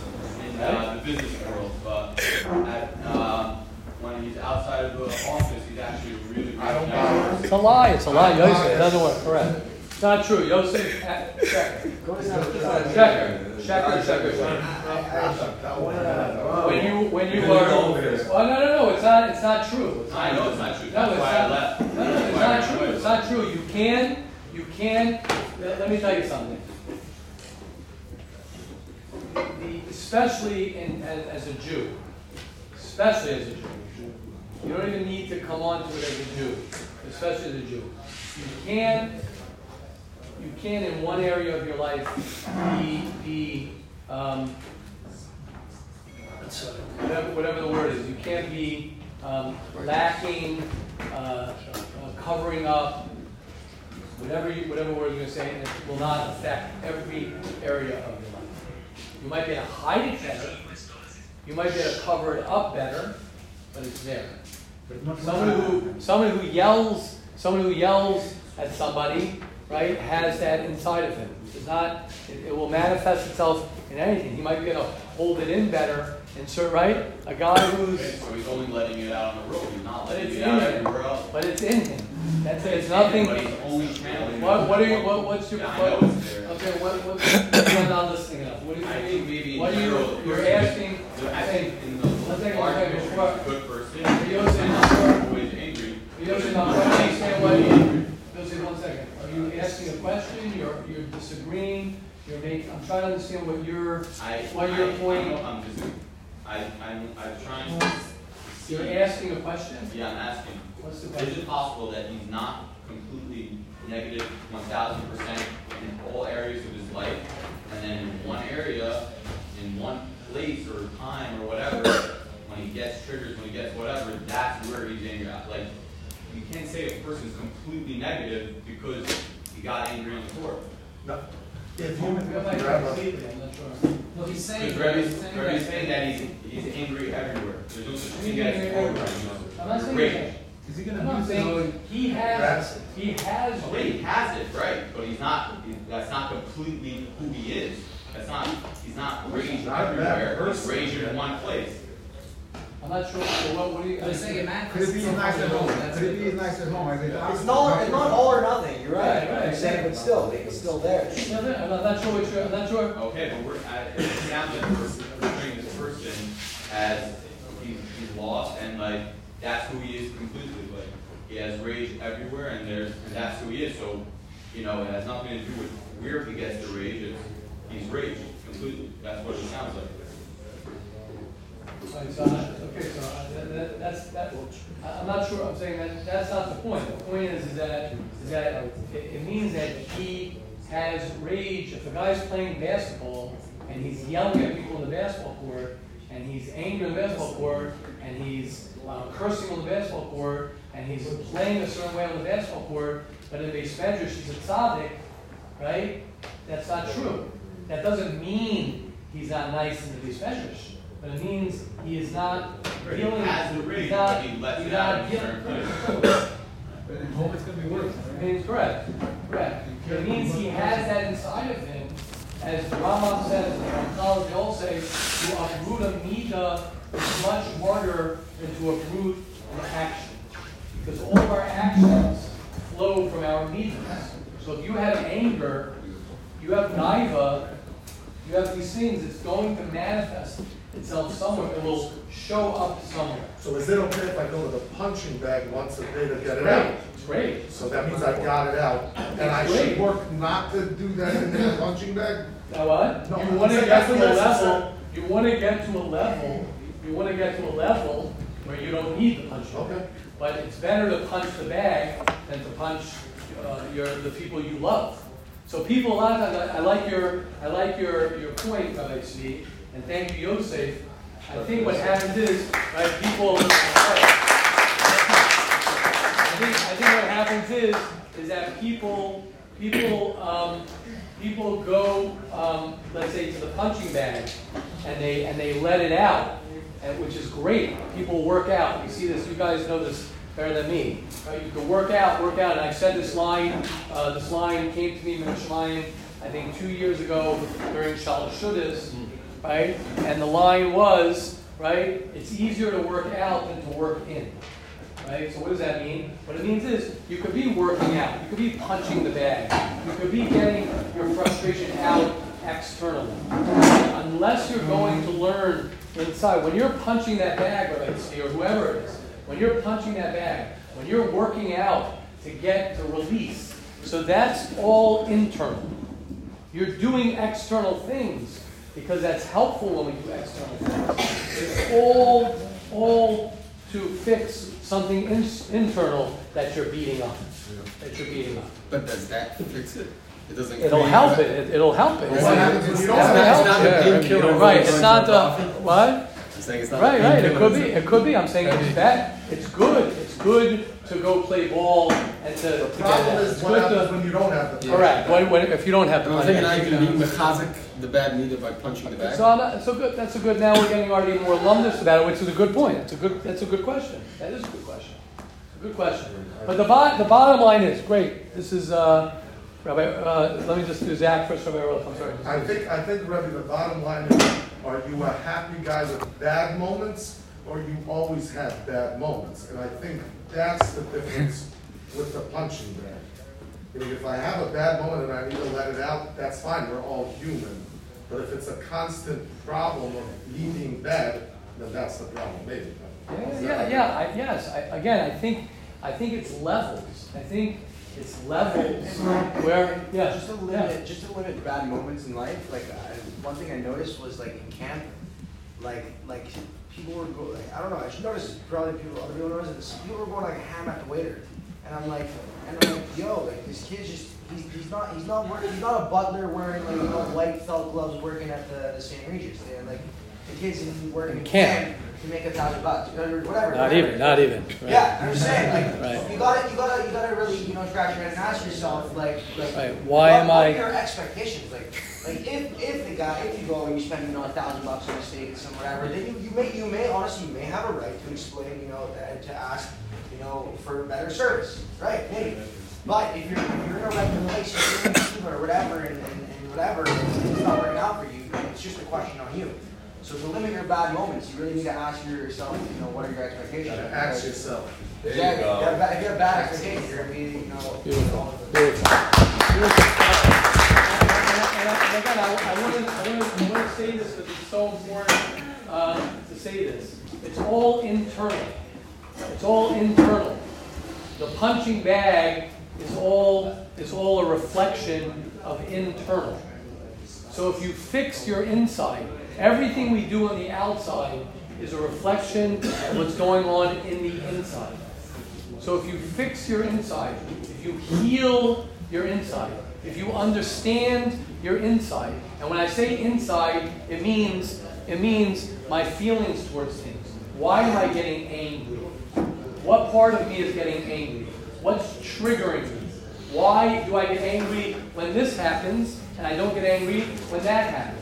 Speaker 7: in uh, the business world, but at, um, when he's outside of the office, he's actually a really great guy.
Speaker 1: It's a lie. It's a lie, Yosef. It doesn't work. Correct. It's not true. Yosef, checker. Checker. Checker, checker. When you, when you are, oh, no, no, no, it's not, it's not true.
Speaker 7: I know it's not true.
Speaker 1: No,
Speaker 7: That's
Speaker 1: it's
Speaker 7: why I
Speaker 1: not.
Speaker 7: left.
Speaker 1: No, no, it's not true, it's not true, you can, you can, let let me tell you something. The, especially in, as, as a Jew, especially as a Jew, you don't even need to come onto it as a Jew, especially as a Jew. You can, you can in one area of your life be, be, um, whatever, whatever the word is, you can't be um, lacking, uh, uh, covering up, whatever you, whatever word you're going to say, it will not affect every area of your life. You might be able to hide it better, you might be able to cover it up better, but it's there. Someone who, someone who yells, someone who yells at somebody, right, has that inside of him. It's not, it, it will manifest itself in anything. He might be able to hold it in better, and so, right? A guy who's,
Speaker 7: So he's only letting it out on the road, he's not letting it out everywhere else.
Speaker 1: but it's in him. That's it. It's nothing.
Speaker 7: But he's only channeling.
Speaker 1: What, what are you, what, what's your,
Speaker 7: Yeah, I
Speaker 1: what,
Speaker 7: know it's there.
Speaker 1: okay, what, what, you're not listening enough. What do you,
Speaker 7: I think maybe
Speaker 1: what are you, you're asking,
Speaker 7: I think in the
Speaker 1: One second,
Speaker 7: large
Speaker 1: one second,
Speaker 7: picture,
Speaker 1: before-
Speaker 7: he's a good person,
Speaker 1: But you're saying-
Speaker 7: and not always angry.
Speaker 1: you don't know, I understand why you, Jose, one second. Are you asking a question? You're, you're disagreeing? You're making, I'm trying to understand what you're,
Speaker 7: I,
Speaker 1: What your
Speaker 7: I
Speaker 1: point-
Speaker 7: I'm just, I, I'm, I'm trying to see.
Speaker 1: you're asking a question?
Speaker 7: Yeah, I'm asking,
Speaker 1: What's the
Speaker 7: is it possible that he's not completely negative one thousand percent in all areas of his life? And then in one area, in one place or time or whatever, when he gets triggers, when he gets whatever, that's where he's angry at. Uh, like, you can't say a person's completely negative because he got angry on the court.
Speaker 2: No. If you
Speaker 1: Go back
Speaker 2: grab
Speaker 1: to
Speaker 2: a-
Speaker 1: sleep, I'm not sure.
Speaker 5: No, he's saying.
Speaker 7: Because Rebbe's,
Speaker 5: he's saying
Speaker 7: Rebbe's
Speaker 5: that-
Speaker 7: saying that he's, he's angry everywhere. There's no such thing
Speaker 1: He's angry
Speaker 7: as
Speaker 1: everywhere.
Speaker 7: court.
Speaker 1: I'm not saying
Speaker 7: Rage.
Speaker 1: that.
Speaker 4: Is he
Speaker 1: I'm
Speaker 4: gonna
Speaker 1: not
Speaker 4: use his
Speaker 1: saying, he has, he has
Speaker 7: Oh, wait, he has it, right, but he's not, he- that's not completely who he is. That's not, he's not raging
Speaker 2: Not that
Speaker 7: everywhere, he's
Speaker 2: person.
Speaker 7: raging in one place.
Speaker 1: I'm not sure, so what, what do you?
Speaker 5: They're saying it
Speaker 4: Could it be his nice at home? Could it be his nice at home? I think.
Speaker 9: It's not, it's not all or nothing, you're right,
Speaker 1: Right, right.
Speaker 9: you're saying, but still, it's still there.
Speaker 1: No, no, I'm not sure what you're, I'm not sure.
Speaker 7: Okay, but we're, I, it sounds like we're portraying this person as he's, he's lost and like, that's who he is completely, like, he has rage everywhere and there's, and that's who he is, so, you know, it has nothing to do with where he gets the rage, it's, he's raged completely, that's what it sounds like.
Speaker 1: Right, so, I- okay, so I- that, that, that's, that, I- I'm not sure, I'm saying that, that's not the point. The point is, is that, is that it, it means that he has rage, if a guy's playing basketball and he's yelling at people in the basketball court, and he's angry on the basketball court, and he's uh, cursing on the basketball court, and he's playing a certain way on the basketball court, but in base measure, she's a tzaddik, right? That's not true. That doesn't mean he's not nice in the base measures, but it means he is not
Speaker 7: He
Speaker 1: dealing.
Speaker 7: has the
Speaker 1: he's
Speaker 7: rage,
Speaker 1: not-
Speaker 7: but he lets
Speaker 1: he's
Speaker 7: out
Speaker 1: not
Speaker 7: in
Speaker 1: dealing-
Speaker 7: certain places.
Speaker 4: But in home, it's gonna be worse.
Speaker 1: I mean, it's correct, correct. It means he has that inside of him, as Rambam says, and Ramchal, they all say, to uproot a midah is much harder than to uproot an action. Because all of our actions flow from our midas. So if you have anger, you have naiva, you have these things, it's going to manifest itself somewhere. It will show up somewhere.
Speaker 2: So is it okay if I go to the punching bag once a day to get it out?
Speaker 1: It's great.
Speaker 2: So that means I got it out, and I
Speaker 1: Great.
Speaker 2: should work not to do that in the punching bag?
Speaker 1: Now what?
Speaker 2: No,
Speaker 1: You wanna
Speaker 2: saying
Speaker 1: get to a level, you wanna get to a level, you wanna get to a level where you don't need the punch.
Speaker 2: Okay.
Speaker 1: But it's better to punch the bag than to punch, uh, your, the people you love. So people, a lot of times, I, I like your, I like your, your point, Rabbi Tzvi, and thank you, Yosef. I think what happens is, right, people, I think, I think what happens is, is that people, people, um, people go, um, let's say to the punching bag, and they, and they let it out, and, which is great. People work out. You see this, you guys know this better than me. Right? You can work out, work out, and I said this line, uh, this line came to me, Mitzrayim, I think two years ago during Shalosh Shudas, right? And the line was, right, it's easier to work out than to work in. Right? So what does that mean? What it means is you could be working out, you could be punching the bag, you could be getting your frustration out externally. Unless you're going to learn inside, when you're punching that bag, or Steve, or whoever it is, when you're punching that bag, when you're working out to get to release, so that's all internal. You're doing external things because that's helpful when we do external things. It's all, all to fix something in, internal that you're beating up. That you're beating up.
Speaker 10: But does that fix it? It doesn't.
Speaker 1: It'll help
Speaker 10: that-
Speaker 1: it. It'll help it.
Speaker 2: What happens when you don't
Speaker 1: That's
Speaker 2: have
Speaker 1: what
Speaker 2: it?
Speaker 10: It's not the
Speaker 1: helps.
Speaker 10: painkiller.
Speaker 1: Right. It's not
Speaker 10: to
Speaker 1: the what?
Speaker 10: You're saying it's not
Speaker 1: Right,
Speaker 10: the
Speaker 1: right. It could be. It could be. I'm saying it's that. It's good. It's good to go play ball and to.
Speaker 2: The
Speaker 1: get
Speaker 2: problem
Speaker 1: that.
Speaker 2: is
Speaker 1: It's
Speaker 2: what happens
Speaker 1: to-
Speaker 2: when you don't have the.
Speaker 1: Correct. When, when, if you don't have the
Speaker 10: And I'm
Speaker 1: money.
Speaker 10: thinking now you can be mechazik the bad meter by punching the bag.
Speaker 1: So not, so good. That's a good. Now we're getting already more alumnus about it, which is a good point. That's a good. That's a good question. That is a good question. It's a good question. But the bottom, the bottom line is great. This is uh, Rabbi. Uh, let me just do Zach first. Rabbi Earl. I'm sorry.
Speaker 2: I think, I think, Rebbe, the bottom line is, are you a happy guy with bad moments, or you always have bad moments? And I think that's the difference with the punching bag. You know, if I have a bad moment and I need to let it out, that's fine, we're all human. But if it's a constant problem of me being bad, then that's the problem, maybe.
Speaker 1: Yeah, yeah, yeah. I, yes. I, again, I think I think it's levels. I think it's levels where yeah.
Speaker 9: Just to
Speaker 1: yeah.
Speaker 9: limit, just to limit bad moments in life. Like I, one thing I noticed was like in camp, like like people were go, like, I don't know. I should notice probably people other people notice this. People were going like a ham at the waiter, and I'm like, and I'm like, yo, like this kid's just he's, he's not he's not working he's not a butler wearing like you know white felt gloves working at the the St. Regis. They're like the kid's in- working in
Speaker 1: Camp.
Speaker 9: camp to make a thousand bucks or whatever.
Speaker 1: Not
Speaker 9: whatever.
Speaker 1: even. Not even. Right.
Speaker 9: Yeah, I'm just saying, like,
Speaker 1: Right.
Speaker 9: you gotta, you gotta, you gotta really, you know, scratch your head and ask yourself, like, like,
Speaker 1: Right, why
Speaker 9: what,
Speaker 1: am
Speaker 9: what
Speaker 1: I-
Speaker 9: are your expectations? Like, like if, if the guy, if you go and you spend, you know, a thousand bucks on a steak and some whatever, then you, you may, you may, honestly, you may have a right to explain, you know, and to ask, you know, for better service, right? Maybe. But if you're, if you're in a regular relationship, you're in a or whatever, and, and, and whatever, it's not working out for you, it's just a question on you. So to limit your bad moments, you really need to ask yourself, you know, what are your expectations?
Speaker 2: gotta ask yourself.
Speaker 10: There you
Speaker 9: Yeah, you
Speaker 10: go.
Speaker 9: have bad- If you have bad expectations, you're gonna be, you know.
Speaker 1: Beautiful. Beautiful. Beautiful. And, I- and, again, I, I want to, I want to, I want to say this because it's so important uh, to say this. It's all internal. It's all internal. The punching bag is all is all a reflection of internal. So if you fix your inside, everything we do on the outside is a reflection of what's going on in the inside. So if you fix your inside, if you heal your inside, if you understand your inside, and when I say inside, it means it means my feelings towards things. Why am I getting angry? What part of me is getting angry? What's triggering me? Why do I get angry when this happens and I don't get angry when that happens?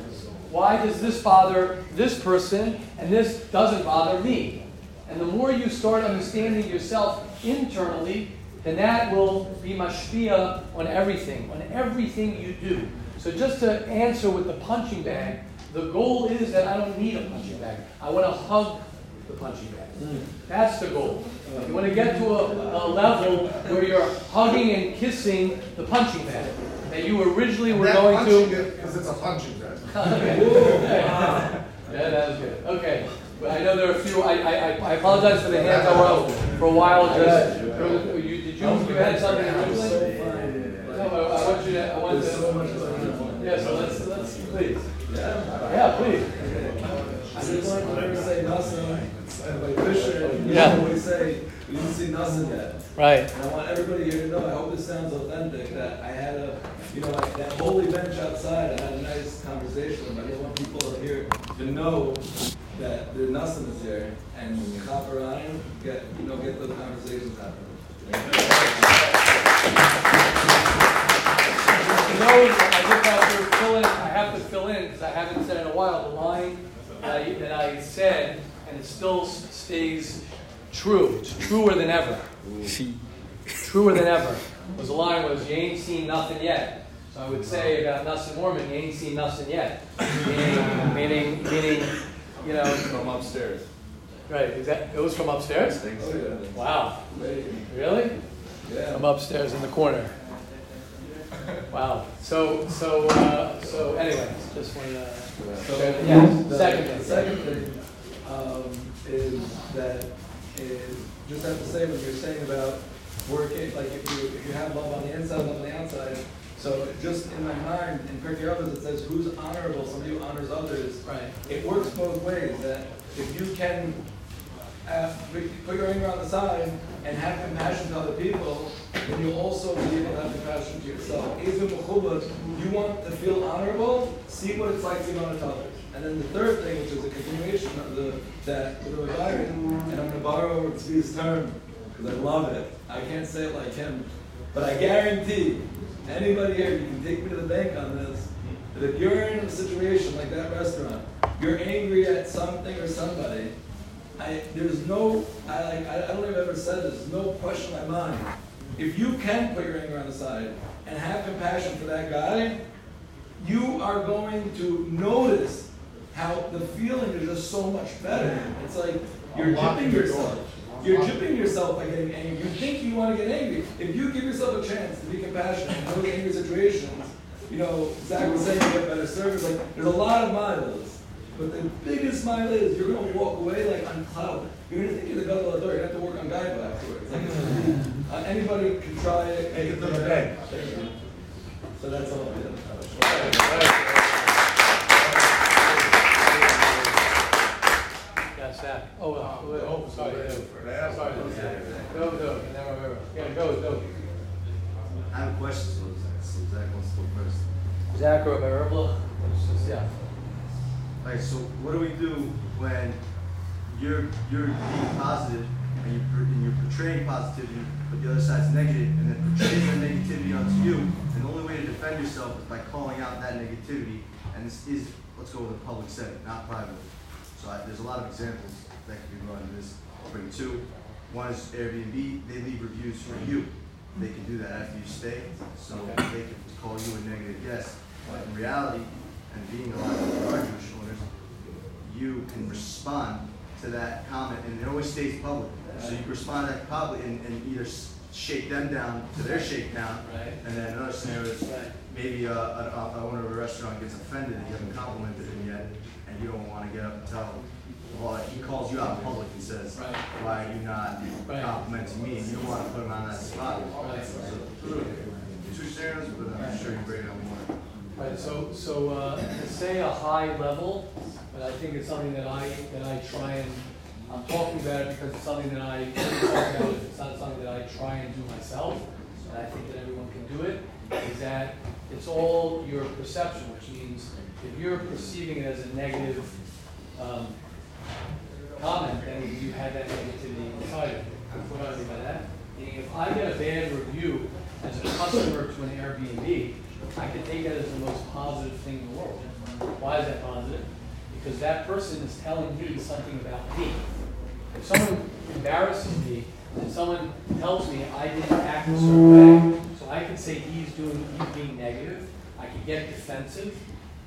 Speaker 1: Why does this bother this person and this doesn't bother me? And the more you start understanding yourself internally, then that will be mashpia on everything, on everything you do. So just to answer with the punching bag, the goal is that I don't need a punching bag. I want to hug the punching bag. Mm. That's the goal. You want to get to a, a level where you're hugging and kissing the punching bag that you originally were
Speaker 2: That
Speaker 1: going
Speaker 2: punching
Speaker 1: to.
Speaker 2: it, Because it's a punching bag.
Speaker 1: Yeah, that was good. Okay, but I know there are a few. I, I, I- I apologize for the hands that were up for a while. Just there you, did you you had something originally? No, I, I want you to. I want to. Yeah, so let's let's please. Yeah, please.
Speaker 11: I just wanted to never say nothing, and by Fisher, you
Speaker 1: Yeah.
Speaker 11: always say, we didn't see nothing yet.
Speaker 1: Right.
Speaker 11: And I want everybody here to know, I hope this sounds authentic, that I had a, you know, like that holy bench outside, I had a nice conversation, but I just want people are here to know that the nothing is there, and hop around, get, you know, get those conversations
Speaker 1: You know, I just have to fill in, I have to fill in, because I haven't said in a while, the line that I, that I said, and it still stays true. It's truer than ever. Truer than ever. Was the line was, you ain't seen nothing yet. So I would say about Nussin Mormon, you ain't seen nothing yet. Meaning, meaning, meaning, you know.
Speaker 11: From upstairs.
Speaker 1: Right, is that, it was from upstairs?
Speaker 11: Oh, yeah.
Speaker 1: Wow. Really?
Speaker 11: Yeah.
Speaker 1: From upstairs in the corner. Wow. So, so, uh, so anyway, just wanted to.
Speaker 11: So,
Speaker 1: Yeah,
Speaker 11: the
Speaker 1: second thing.
Speaker 11: Second thing, um, is that, is, just have to say what you're saying about working, like if you, if you have love on the inside, love on the outside. So just in my mind, in Pirkei Avos, it says who's honorable, somebody who honors others.
Speaker 1: Right.
Speaker 11: It works both ways, that if you can, uh, put your anger on the side and have compassion to other people, then you'll also be able to have compassion to yourself. You want to feel honorable, see what it's like to be honest to others. And then the third thing, which is a continuation of the, that, the Byron, and I'm gonna borrow Tzvi's term, because I love it. I can't say it like him, but I guarantee, anybody here, you can take me to the bank on this, that if you're in a situation like that restaurant, you're angry at something or somebody, I, there's no, I like, I, I don't think I've ever said this, no question in my mind. If you can put your anger on the side and have compassion for that guy, you are going to notice how the feeling is just so much better. It's like you're
Speaker 2: the
Speaker 11: yourself. You're jipping yourself by getting angry. You think you want to get angry. If you give yourself a chance to be compassionate in those angry situations, you know, Zach was saying you get better service. Like, there's a lot of miles. But the biggest mile is you're going to walk away like on cloud. You're going to think you're the gadol hador. You're going to have to work on Gaiva afterwards. Like, uh, anybody can try it.
Speaker 2: Make it to the.
Speaker 11: So that's all. Yeah.
Speaker 1: Yes, Zach. Oh, uh, oh, sorry.
Speaker 2: For that.
Speaker 1: Sorry. Go, go. Never, never. Yeah, go, go.
Speaker 12: I have a question, so Zach, Zach wants to go first.
Speaker 1: Zach or Maribla? Yeah.
Speaker 12: Alright, so what do we do when you're, you're being positive and you're, and you're portraying positivity, but the other side's negative, and then portraying that negativity onto you, and the only way to defend yourself is by calling out that negativity, and this is, let's go with a public setting, not private. So I, there's a lot of examples that could be run in this. I'll bring two. One is Airbnb, they leave reviews for you. They can do that after you stay, so they can call you a negative guest. But in reality, and being a lot of our Jewish owners, you can respond to that comment, and it always stays public. So you can respond to that publicly and, and either shake them down to their shakedown,
Speaker 1: Right.
Speaker 12: and then another scenario is maybe a, a, a owner of a restaurant gets offended that you haven't complimented him yet, and you don't want to get up and tell him. Well, he calls you out in public and says,
Speaker 1: Right.
Speaker 12: "Why are you not
Speaker 1: Right.
Speaker 12: complimenting me?" And you don't want to put him on that spot.
Speaker 1: Right.
Speaker 12: So, two scenarios, but I'm sure you break it down more.
Speaker 1: Right, so, so, uh, to say a high level, but I think it's something that I, that I try and, I'm talking about it because it's something that I, talking about it's not something that I try and do myself, and I think that everyone can do it, is that it's all your perception, which means if you're perceiving it as a negative, um, comment, then you had that negativity inside of you. What do I mean by that? Meaning if I get a bad review as a customer to an Airbnb, I can take that as the most positive thing in the world. Why is that positive? Because that person is telling me something about me. If someone embarrasses me and someone tells me I didn't act a certain way, so I can say he's doing, he's being negative, I can get defensive.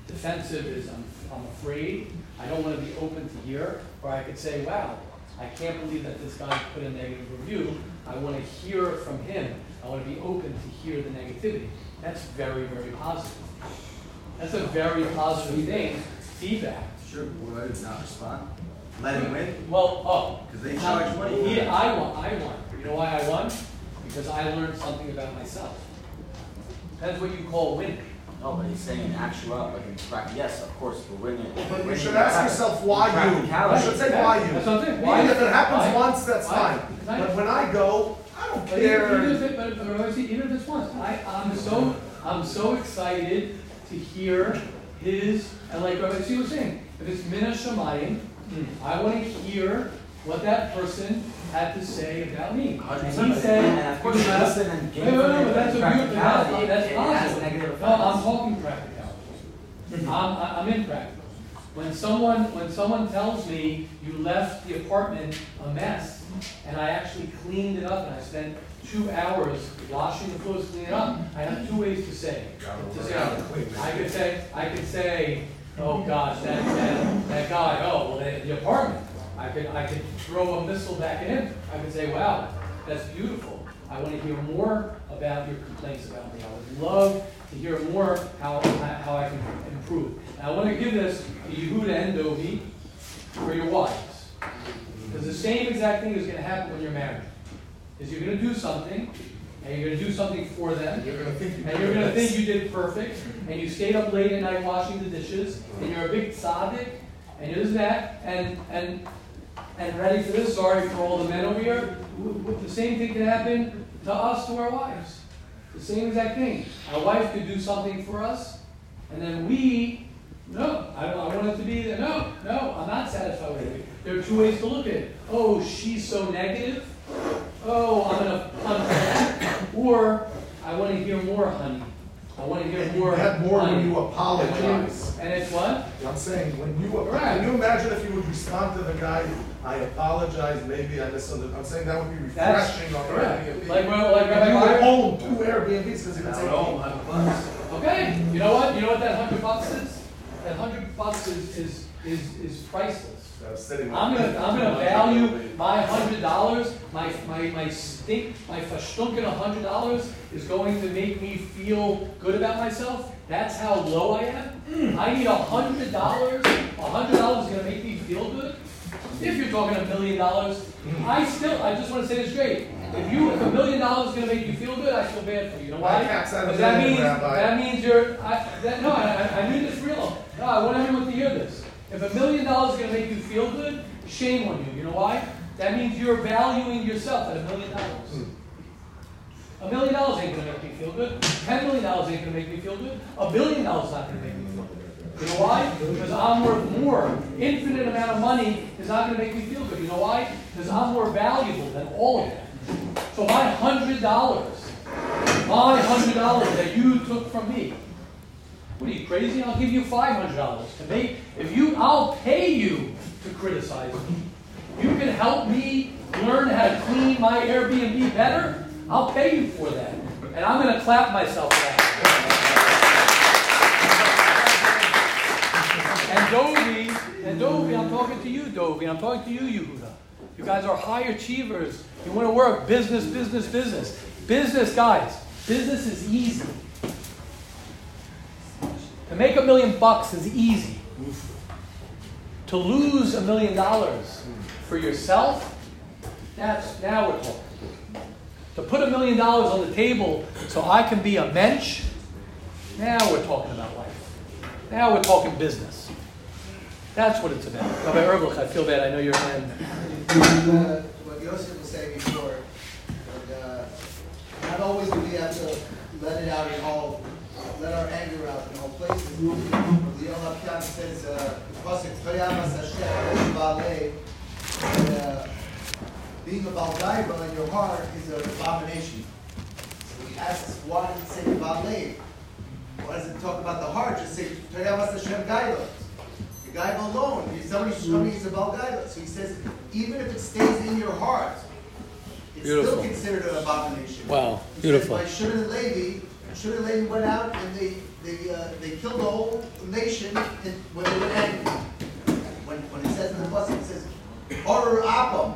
Speaker 1: Defensive is I'm, I'm afraid, I don't want to be open to hear, or I could say, wow, I can't believe that this guy put a negative review. I want to hear from him. I want to be open to hear the negativity. That's very, very positive. That's a very positive thing, feedback.
Speaker 12: Sure, what do I do, not respond? Let him win?
Speaker 1: Well, oh.
Speaker 12: Because they charge money
Speaker 1: Yeah. I won, I won. You know why I won? Because I learned something about myself. That's what you call winning.
Speaker 13: No, but he's saying in actual, like in practice, yes, of course, we're winning.
Speaker 2: But you should ask
Speaker 13: practice.
Speaker 2: yourself why you. You should say why you.
Speaker 1: That's what I'm saying.
Speaker 2: Why,
Speaker 1: Why?
Speaker 2: if it happens
Speaker 1: Why?
Speaker 2: once, that's
Speaker 1: Why?
Speaker 2: fine.
Speaker 1: Why?
Speaker 2: But when I go, I don't
Speaker 1: But even, even
Speaker 2: care.
Speaker 1: if it, but, but I even if it's once, I, I'm so, I'm so excited to hear his, and like Rabbi Tzvi was saying, if it's min HaShamayim, hmm. I wanna hear what that person had to say about me.
Speaker 13: Hundred
Speaker 1: And
Speaker 13: percent,
Speaker 1: he said,
Speaker 13: of course you listen and
Speaker 1: Wait,
Speaker 13: gain
Speaker 1: wait, wait, that's a
Speaker 13: but
Speaker 1: beautiful, that's, that's positive. No, I'm talking practicality. I'm, I- I'm in practical. When someone, when someone tells me you left the apartment a mess, and I actually cleaned it up, and I spent two hours washing the floors, cleaning it up, I have two ways to say. To say, I could say, I could say, oh gosh, that, that, that guy, oh, well, the, the apartment. I could, I could throw a missile back at him. I could say, wow, that's beautiful. I want to hear more about your complaints about me. I would love to hear more how, how I can improve. And I want to give this to Yehuda and Dovi for your wives. Because the same exact thing is going to happen when you're married. Is you're going to do something, and you're going to do something for them,
Speaker 2: You're gonna think you
Speaker 1: and you're going to think you did perfect, and you stayed up late at night washing the dishes, and you're a big tzaddik, and you're this and that, and, and, and ready for this, sorry for all the men over here, the same thing can happen to us, to our wives. The same exact thing. Our wife could do something for us, and then we, no, I don't, I want it to be, that. no, no, I'm not satisfied with it. There are two ways to look at it. Oh, she's so negative. Oh, I'm gonna punch. Or, I wanna hear more, honey. I wanna hear
Speaker 2: And you
Speaker 1: more.
Speaker 2: get more when
Speaker 1: honey.
Speaker 2: you
Speaker 1: when you-
Speaker 2: apologize.
Speaker 1: And it's what?
Speaker 2: I'm saying, when you,
Speaker 1: Right.
Speaker 2: can you imagine if you would respond to the guy, I apologize, maybe I misunderstood, I'm saying that would be
Speaker 1: That's
Speaker 2: refreshing on your
Speaker 1: correct.
Speaker 2: Airbnb.
Speaker 1: Like, well, like Rabbi
Speaker 2: you would own two Airbnbs, because you would say.
Speaker 1: Okay, you know what? You know what that hundred bucks is? That hundred bucks is, is, is, is priceless.
Speaker 2: I was sitting-
Speaker 1: I'm gonna, I'm gonna value my hundred dollars, my, my, my stink, my verstunken hundred dollars is going to make me feel good about myself. That's how low I am. Mm. I need a hundred dollars, a hundred dollars is gonna make me feel good. If you're talking a million dollars, I still, I just wanna say this straight. If you, if a million dollars is gonna make you feel good, I feel bad for you. You know why?
Speaker 2: My cap's at a
Speaker 1: Because that means, that means you're, I, that, no, I, I- mean this real. No, I want everyone to hear this. If a million dollars is gonna make you feel good, shame on you. You know why? That means you're valuing yourself at a million dollars. A million dollars ain't gonna make me feel good. Ten million dollars ain't gonna make me feel good. A billion dollars is not gonna make me feel good. You know why? Because I'm worth more. Infinite amount of money is not gonna make me feel good. You know why? Because I'm more valuable than all of that. So my hundred dollars, my hundred dollars that you took from me, what are you crazy? I'll give you five hundred dollars to make. If you, I'll pay you to criticize me. You can help me learn how to clean my Airbnb better. I'll pay you for that, and I'm going to clap myself for that. And Dovey, I'm talking to you, Dovey. I'm talking to you, Yehuda. You guys are high achievers. You want to work business, business, business, business, guys. Business is easy. To make a million bucks is easy. To lose a million dollars for yourself, that's now we're talking. To put a million dollars on the table so I can be a mensch, now we're talking about life. Now we're talking business. That's what it's about. Rabbi Erblich, I feel bad. I know you're in.
Speaker 14: uh, what Yosef was saying before, and, uh, not always do we have to let it out in all, let our anger out in all places. The Yom HaPyan says, uh, uh, being a Baldaiba in your heart is an abomination. So he asks, why does it say Balei? Why does it talk about the heart? Just say, Toyamas Hashem Gaila. The guy alone, if somebody should tell me he's a Balgaila. So he says, even if it stays in your heart, it's
Speaker 1: Beautiful.
Speaker 14: still considered an abomination.
Speaker 1: Wow,
Speaker 14: He
Speaker 1: beautiful.
Speaker 14: Says, by Shimon and Levi, Shimon and Levi went out and they they uh, they killed the whole nation in, when they were angry. When when it says in the bus, it says Arur apam.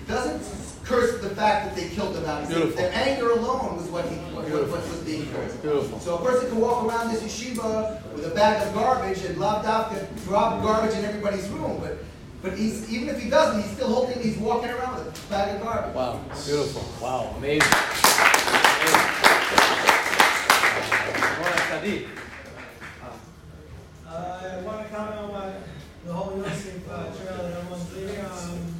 Speaker 14: It doesn't cursed the fact that they killed the Bobby.
Speaker 1: Beautiful.
Speaker 14: Their anger alone was what he, what, what, what was being cursed.
Speaker 1: Beautiful.
Speaker 14: So a person can walk around this yeshiva with a bag of garbage and lav dafka drop garbage in everybody's room, but but he's even if he doesn't, he's still holding, he's walking around with a bag of garbage.
Speaker 1: Wow, beautiful. Wow, amazing. amazing.
Speaker 15: Uh, I want to comment on what the whole Yosef uh, trail that everyone's leaving. Um,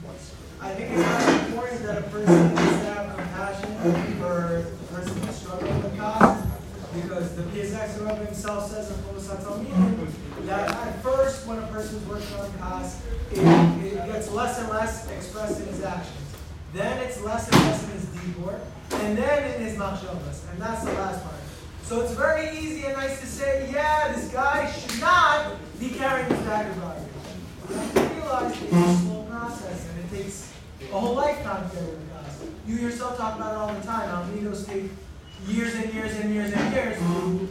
Speaker 15: I think it's very important that a person needs to have compassion for the person who's struggling with God, because the Piaseczner Rebbe himself says in Chovas HaTalmidim that at first, when a person's working on Kas, it, it gets less and less expressed in his actions. Then it's less and less in his dibur, and then in machshavas, and that's the last part. So it's very easy and nice to say, yeah, this guy should not be carrying his bag of garbage. You have to realize it's a slow process, and it takes a whole lifetime to get rid of kaas. You yourself talk about it all the time. Alamitos take years and years and years and years to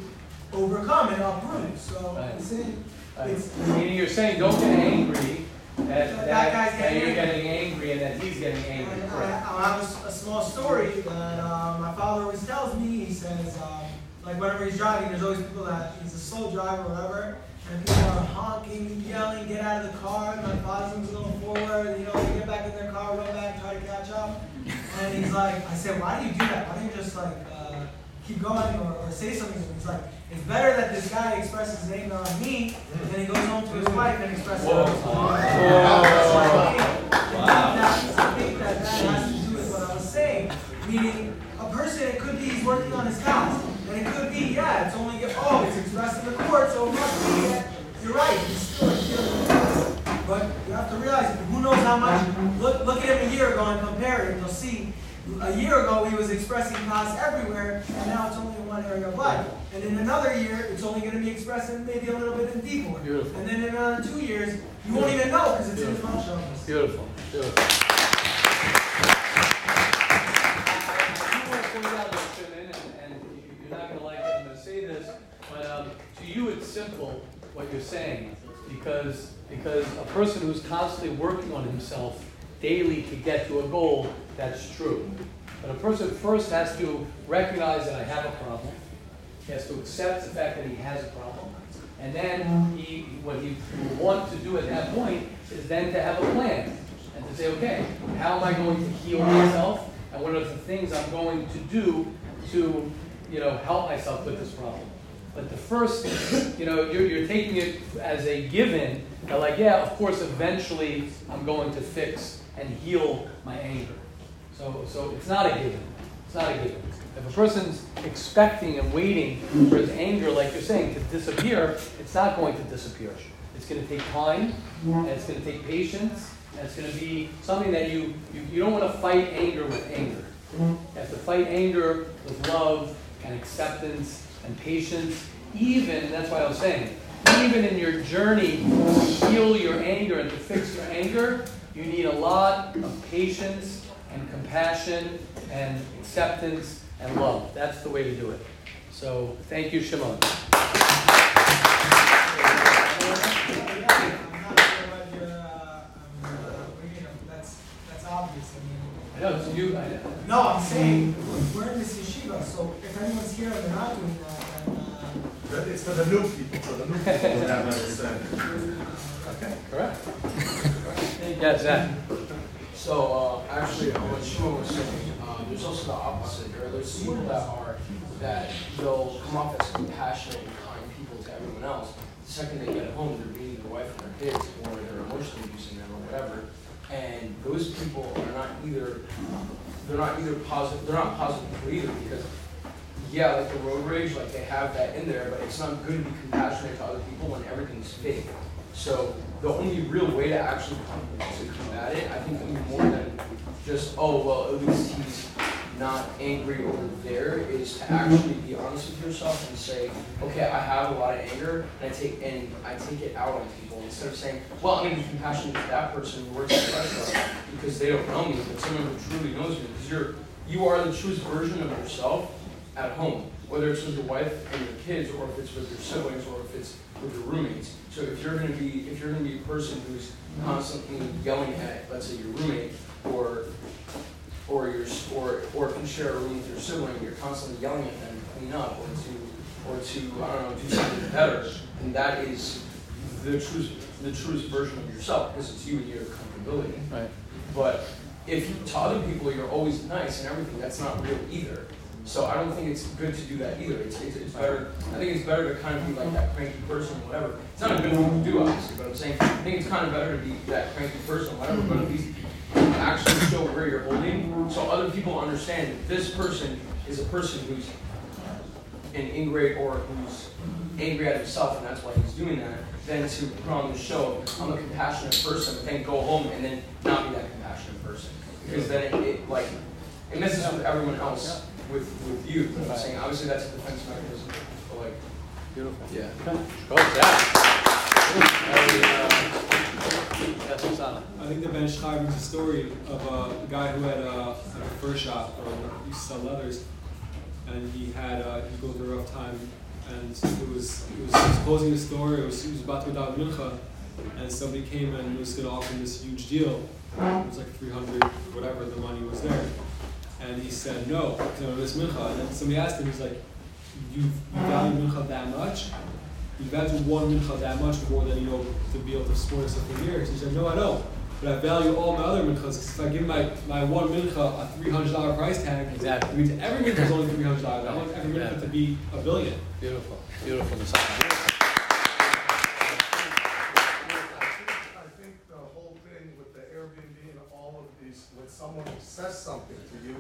Speaker 15: overcome and uproot. So
Speaker 1: Right.
Speaker 15: it's, in-
Speaker 1: Right.
Speaker 15: it's
Speaker 1: Meaning you're saying don't get angry that,
Speaker 15: That
Speaker 1: that,
Speaker 15: guy's
Speaker 1: that
Speaker 15: getting
Speaker 1: you're
Speaker 15: angry.
Speaker 1: getting angry and that he's getting angry.
Speaker 15: I,
Speaker 1: Correct.
Speaker 15: I have a a, small story that uh, my father always tells me. He says, um, like whenever he's driving, there's always people that he's a slow driver or whatever, and people are honking, yelling, get out of the car. And my father's going forward, you know, they get back in their car, run back, try to catch up. And he's like, I said, why do you do that? Why don't you just like uh, keep going or, or say something? He's like, it's better that this guy expresses his anger on me than he goes home to his wife and expresses it on his. I think that that has to do with what I was saying. Meaning, a person, it could be he's working on his house. And it could be, yeah, it's only, oh, it's expressed in the court, so it must be that you're right, he's still dealing with. But you have to realize, who knows how much, look, look at him a year ago and compare it, and you'll see, a year ago he was expressing kaas everywhere, and now it's only in one area of life. And in another year, it's only gonna be expressed in maybe a little bit in deeper.
Speaker 1: Beautiful.
Speaker 15: And then in another two years, you won't even know, because it's in his machshavas.
Speaker 1: Beautiful, beautiful. I do want to out, Mr. Chairman, and, and you- you're not gonna like it, I'm gonna say this, but, um, to you, it's simple, what you're saying, because, because a person who's constantly working on himself daily to get to a goal, that's true. But a person first has to recognize that I have a problem, he has to accept the fact that he has a problem. And then he, what he will want to do at that point is then to have a plan and to say, okay, how am I going to heal myself? And what are the things I'm going to do to, you know, help myself with this problem? But the first, you know, you're, you're taking it as a given, that like, yeah, of course, eventually I'm going to fix and heal my anger. So, so it's not a given. It's not a given. If a person's expecting and waiting for his anger, like you're saying, to disappear, it's not going to disappear. It's going to take time, and it's going to take patience, and it's going to be something that you, you, you don't want to fight anger with anger. You have to fight anger with love and acceptance and patience, even, that's why I was saying, even in your journey to heal your anger and to fix your anger, you need a lot of patience compassion and acceptance and love. That's the way to do it. So thank you, Shimon.
Speaker 15: I'm not sure what you're, uh, um, uh, you know, that's, that's obvious, I mean.
Speaker 1: I know, it's you, I.
Speaker 15: No, I'm saying, we're in this yeshiva, so if anyone's here and they're not doing that, then, uh.
Speaker 2: It's for the new people, for the new people who have understanding.
Speaker 1: Okay, correct. Yes, Zach.
Speaker 8: So, uh, actually, what Shimon was saying, uh, there's also the opposite. There those people that are, that they'll come off as compassionate and kind people to everyone else. The second they get home, they're beating their wife and their kids, or they're emotionally abusing them, or whatever. And those people are not either, they're not either positive, they're not positive people either, because yeah, like the road rage, like they have that in there, but it's not good to be compassionate to other people when everything's fake. So the only real way to actually come to combat it, I think, more than just oh well, at least he's not angry over there, is to mm-hmm. actually be honest with yourself and say, okay, I have a lot of anger, and I take and I take it out on people instead of saying, well, I'm gonna be compassionate to that person who works at the restaurant because they don't know me, but someone who truly knows me, because you're you are the truest version of yourself at home, whether it's with your wife and your kids, or if it's with your siblings, or if it's with your roommates. So if you're gonna be, if you're gonna be a person who's constantly yelling at, let's say, your roommate, or or your or or can share a room with your sibling, you're constantly yelling at them to clean up or to or to I don't know do something better, and that is the truest the truest version of yourself because it's you and your comfortability.
Speaker 1: Right.
Speaker 8: But if you, to other people you're always nice and everything, that's not real either. So I don't think it's good to do that either. It's, it's, it's better. I think it's better to kind of be like that cranky person, or whatever. It's not a good thing to do, obviously, but I'm saying I think it's kind of better to be that cranky person, whatever. But at least actually show where you're holding, so other people understand that this person is a person who's an ingrate or who's angry at himself, and that's why he's doing that. Than to put on the show, I'm a compassionate person, but then go home and then not be that compassionate person, because then it, it like it messes with everyone else with with you. You know what I'm saying obviously that's a defense mechanism, but like
Speaker 1: Beautiful.
Speaker 8: yeah.
Speaker 1: Go, Zach. Yes, Susanna.
Speaker 3: I think the Ben Schreiber brings a story of a, a guy who had a, had a fur shop or he used to sell leathers, and he had uh, he go through a rough time, and it was it was, he was closing the store. It was he was about to go down mincha, and somebody came and was going to offer him this huge deal. It was like three hundred whatever the money was there, and he said no I miss mincha. And then somebody asked him, he's like, you, you value mincha that much? You value one mincha that much more than you know to be able to support yourself for years. He said, No, I don't. But I value all my other minchas because if I give my, my one mincha a three hundred dollar price tag,
Speaker 1: exactly.
Speaker 3: it means every mincha is only three hundred dollars. I want every mincha to be a billion.
Speaker 1: Beautiful, beautiful, Susanna.
Speaker 2: I think the whole thing with the Airbnb and all of these, when someone says something to you,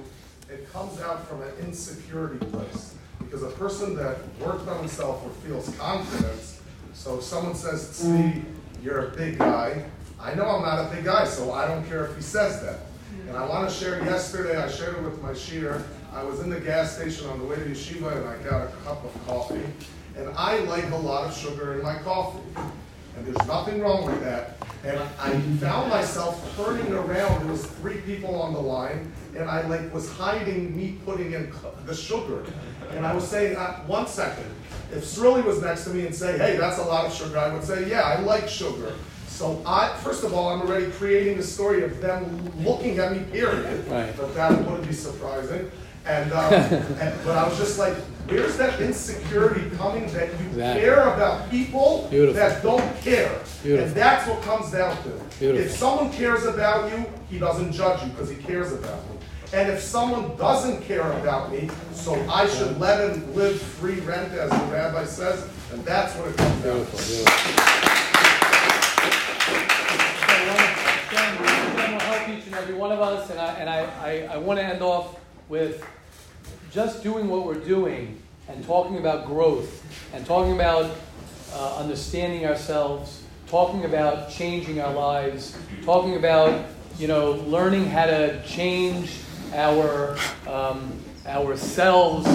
Speaker 2: it comes out from an insecurity place. Because a person that worked on himself or feels confidence, so if someone says, Tzvi, you're a big guy, I know I'm not a big guy, so I don't care if he says that. And I want to share, yesterday I shared it with my shiur. I was in the gas station on the way to yeshiva and I got a cup of coffee. And I like a lot of sugar in my coffee. And there's nothing wrong with that. And I found myself turning around. There was three people on the line, and I like was hiding me putting in the sugar. And I was saying, uh, one second. If Srilly was next to me and say, "Hey, that's a lot of sugar," I would say, "Yeah, I like sugar." So I, first of all, I'm already creating a story of them looking at me. Period.
Speaker 1: Right.
Speaker 2: But that wouldn't be surprising. And, um, and but I was just like, where's that insecurity coming that you
Speaker 1: Exactly.
Speaker 2: care about people
Speaker 1: Beautiful.
Speaker 2: that don't care?
Speaker 1: Beautiful.
Speaker 2: And that's what comes down to.
Speaker 1: Beautiful.
Speaker 2: If someone cares about you, he doesn't judge you because he cares about you. And if someone doesn't care about me, so I should let him live free rent, as the rabbi says, and that's what it comes down to.
Speaker 1: Hashem will help each and every one of us, and I, and I, I, I want to end off with just doing what we're doing and talking about growth and talking about uh, understanding ourselves, talking about changing our lives, talking about you know learning how to change our um, ourselves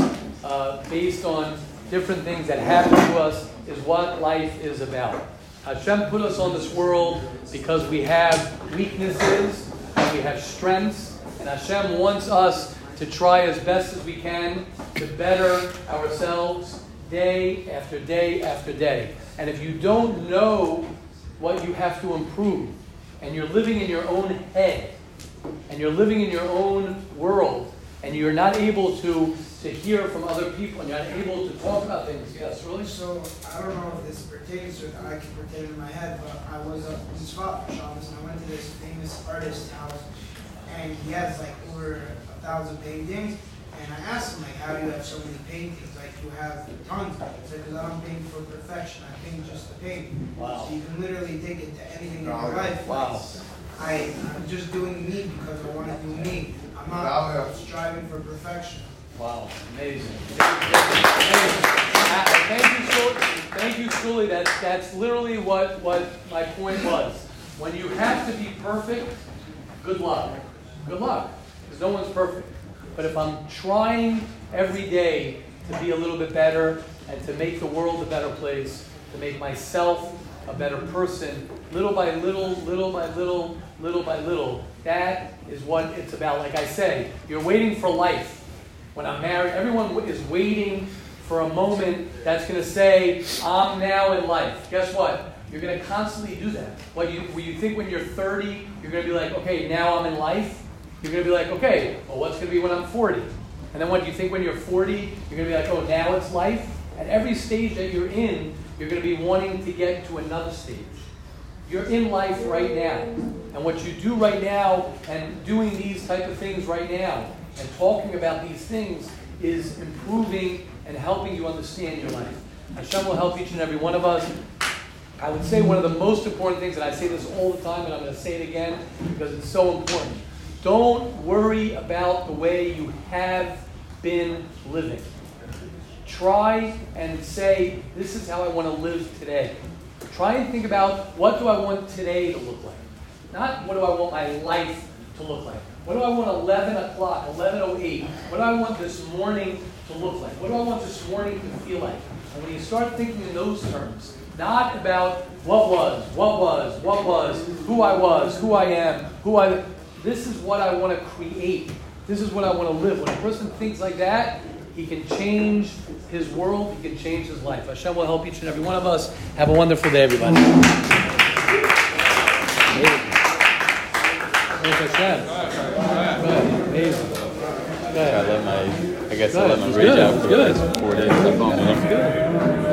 Speaker 1: uh, based on different things that happen to us is what life is about. Hashem put us on this world because we have weaknesses and we have strengths, and Hashem wants us to try as best as we can to better ourselves day after day after day. And if you don't know what you have to improve, and you're living in your own head, and you're living in your own world, and you're not able to, to hear from other people, and you're not able to talk about things, yes, really?
Speaker 15: So I don't know if this pertains or I can pertain in my head, but I was up in Tzfas for Shabbos and I went to this famous artist's house and he has like over thousand paintings. And I asked him like, how do you have so many paintings? Like you have tons. He said, because I don't paint for perfection. I paint just to paint.
Speaker 1: Wow.
Speaker 15: So you can literally take it to anything in your life.
Speaker 1: Wow.
Speaker 15: I, I'm just doing me because I want to do me. I'm
Speaker 2: Wow.
Speaker 15: not striving for perfection.
Speaker 1: Wow, amazing. Amazing. Thank you, Shuli. Thank you, Shuli. That's, that's literally what, what my point was. When you have to be perfect, good luck. Good luck, because no one's perfect. But if I'm trying every day to be a little bit better and to make the world a better place, to make myself a better person, little by little, little by little, little by little, that is what it's about. Like I say, you're waiting for life. When I'm married, everyone is waiting for a moment that's going to say, I'm now in life. Guess what? You're going to constantly do that. What you, what you think when you're 30, you're going to be like, okay, now I'm in life. You're going to be like, okay, well, what's going to be when I'm 40? And then what do you think when you're 40? You're going to be like, oh, now it's life. At every stage that you're in, you're going to be wanting to get to another stage. You're in life right now. And what you do right now and doing these type of things right now and talking about these things is improving and helping you understand your life. Hashem will help each and every one of us. I would say one of the most important things, and I say this all the time, and I'm going to say it again because it's so important. Don't worry about the way you have been living. Try and say, this is how I want to live today. Try and think about what do I want today to look like. Not what do I want my life to look like. What do I want 11 o'clock, 11.08? What do I want this morning to look like? What do I want this morning to feel like? And when you start thinking in those terms, not about what was, what was, what was, who I was, who I am, who I. This is what I want to create. This is what I want to live. When a person thinks like that, he can change his world. He can change his life. Hashem will help each and every one of us. Have a wonderful day, everybody.
Speaker 7: I let my, I guess I let my rage out for
Speaker 1: good.
Speaker 7: the last four days.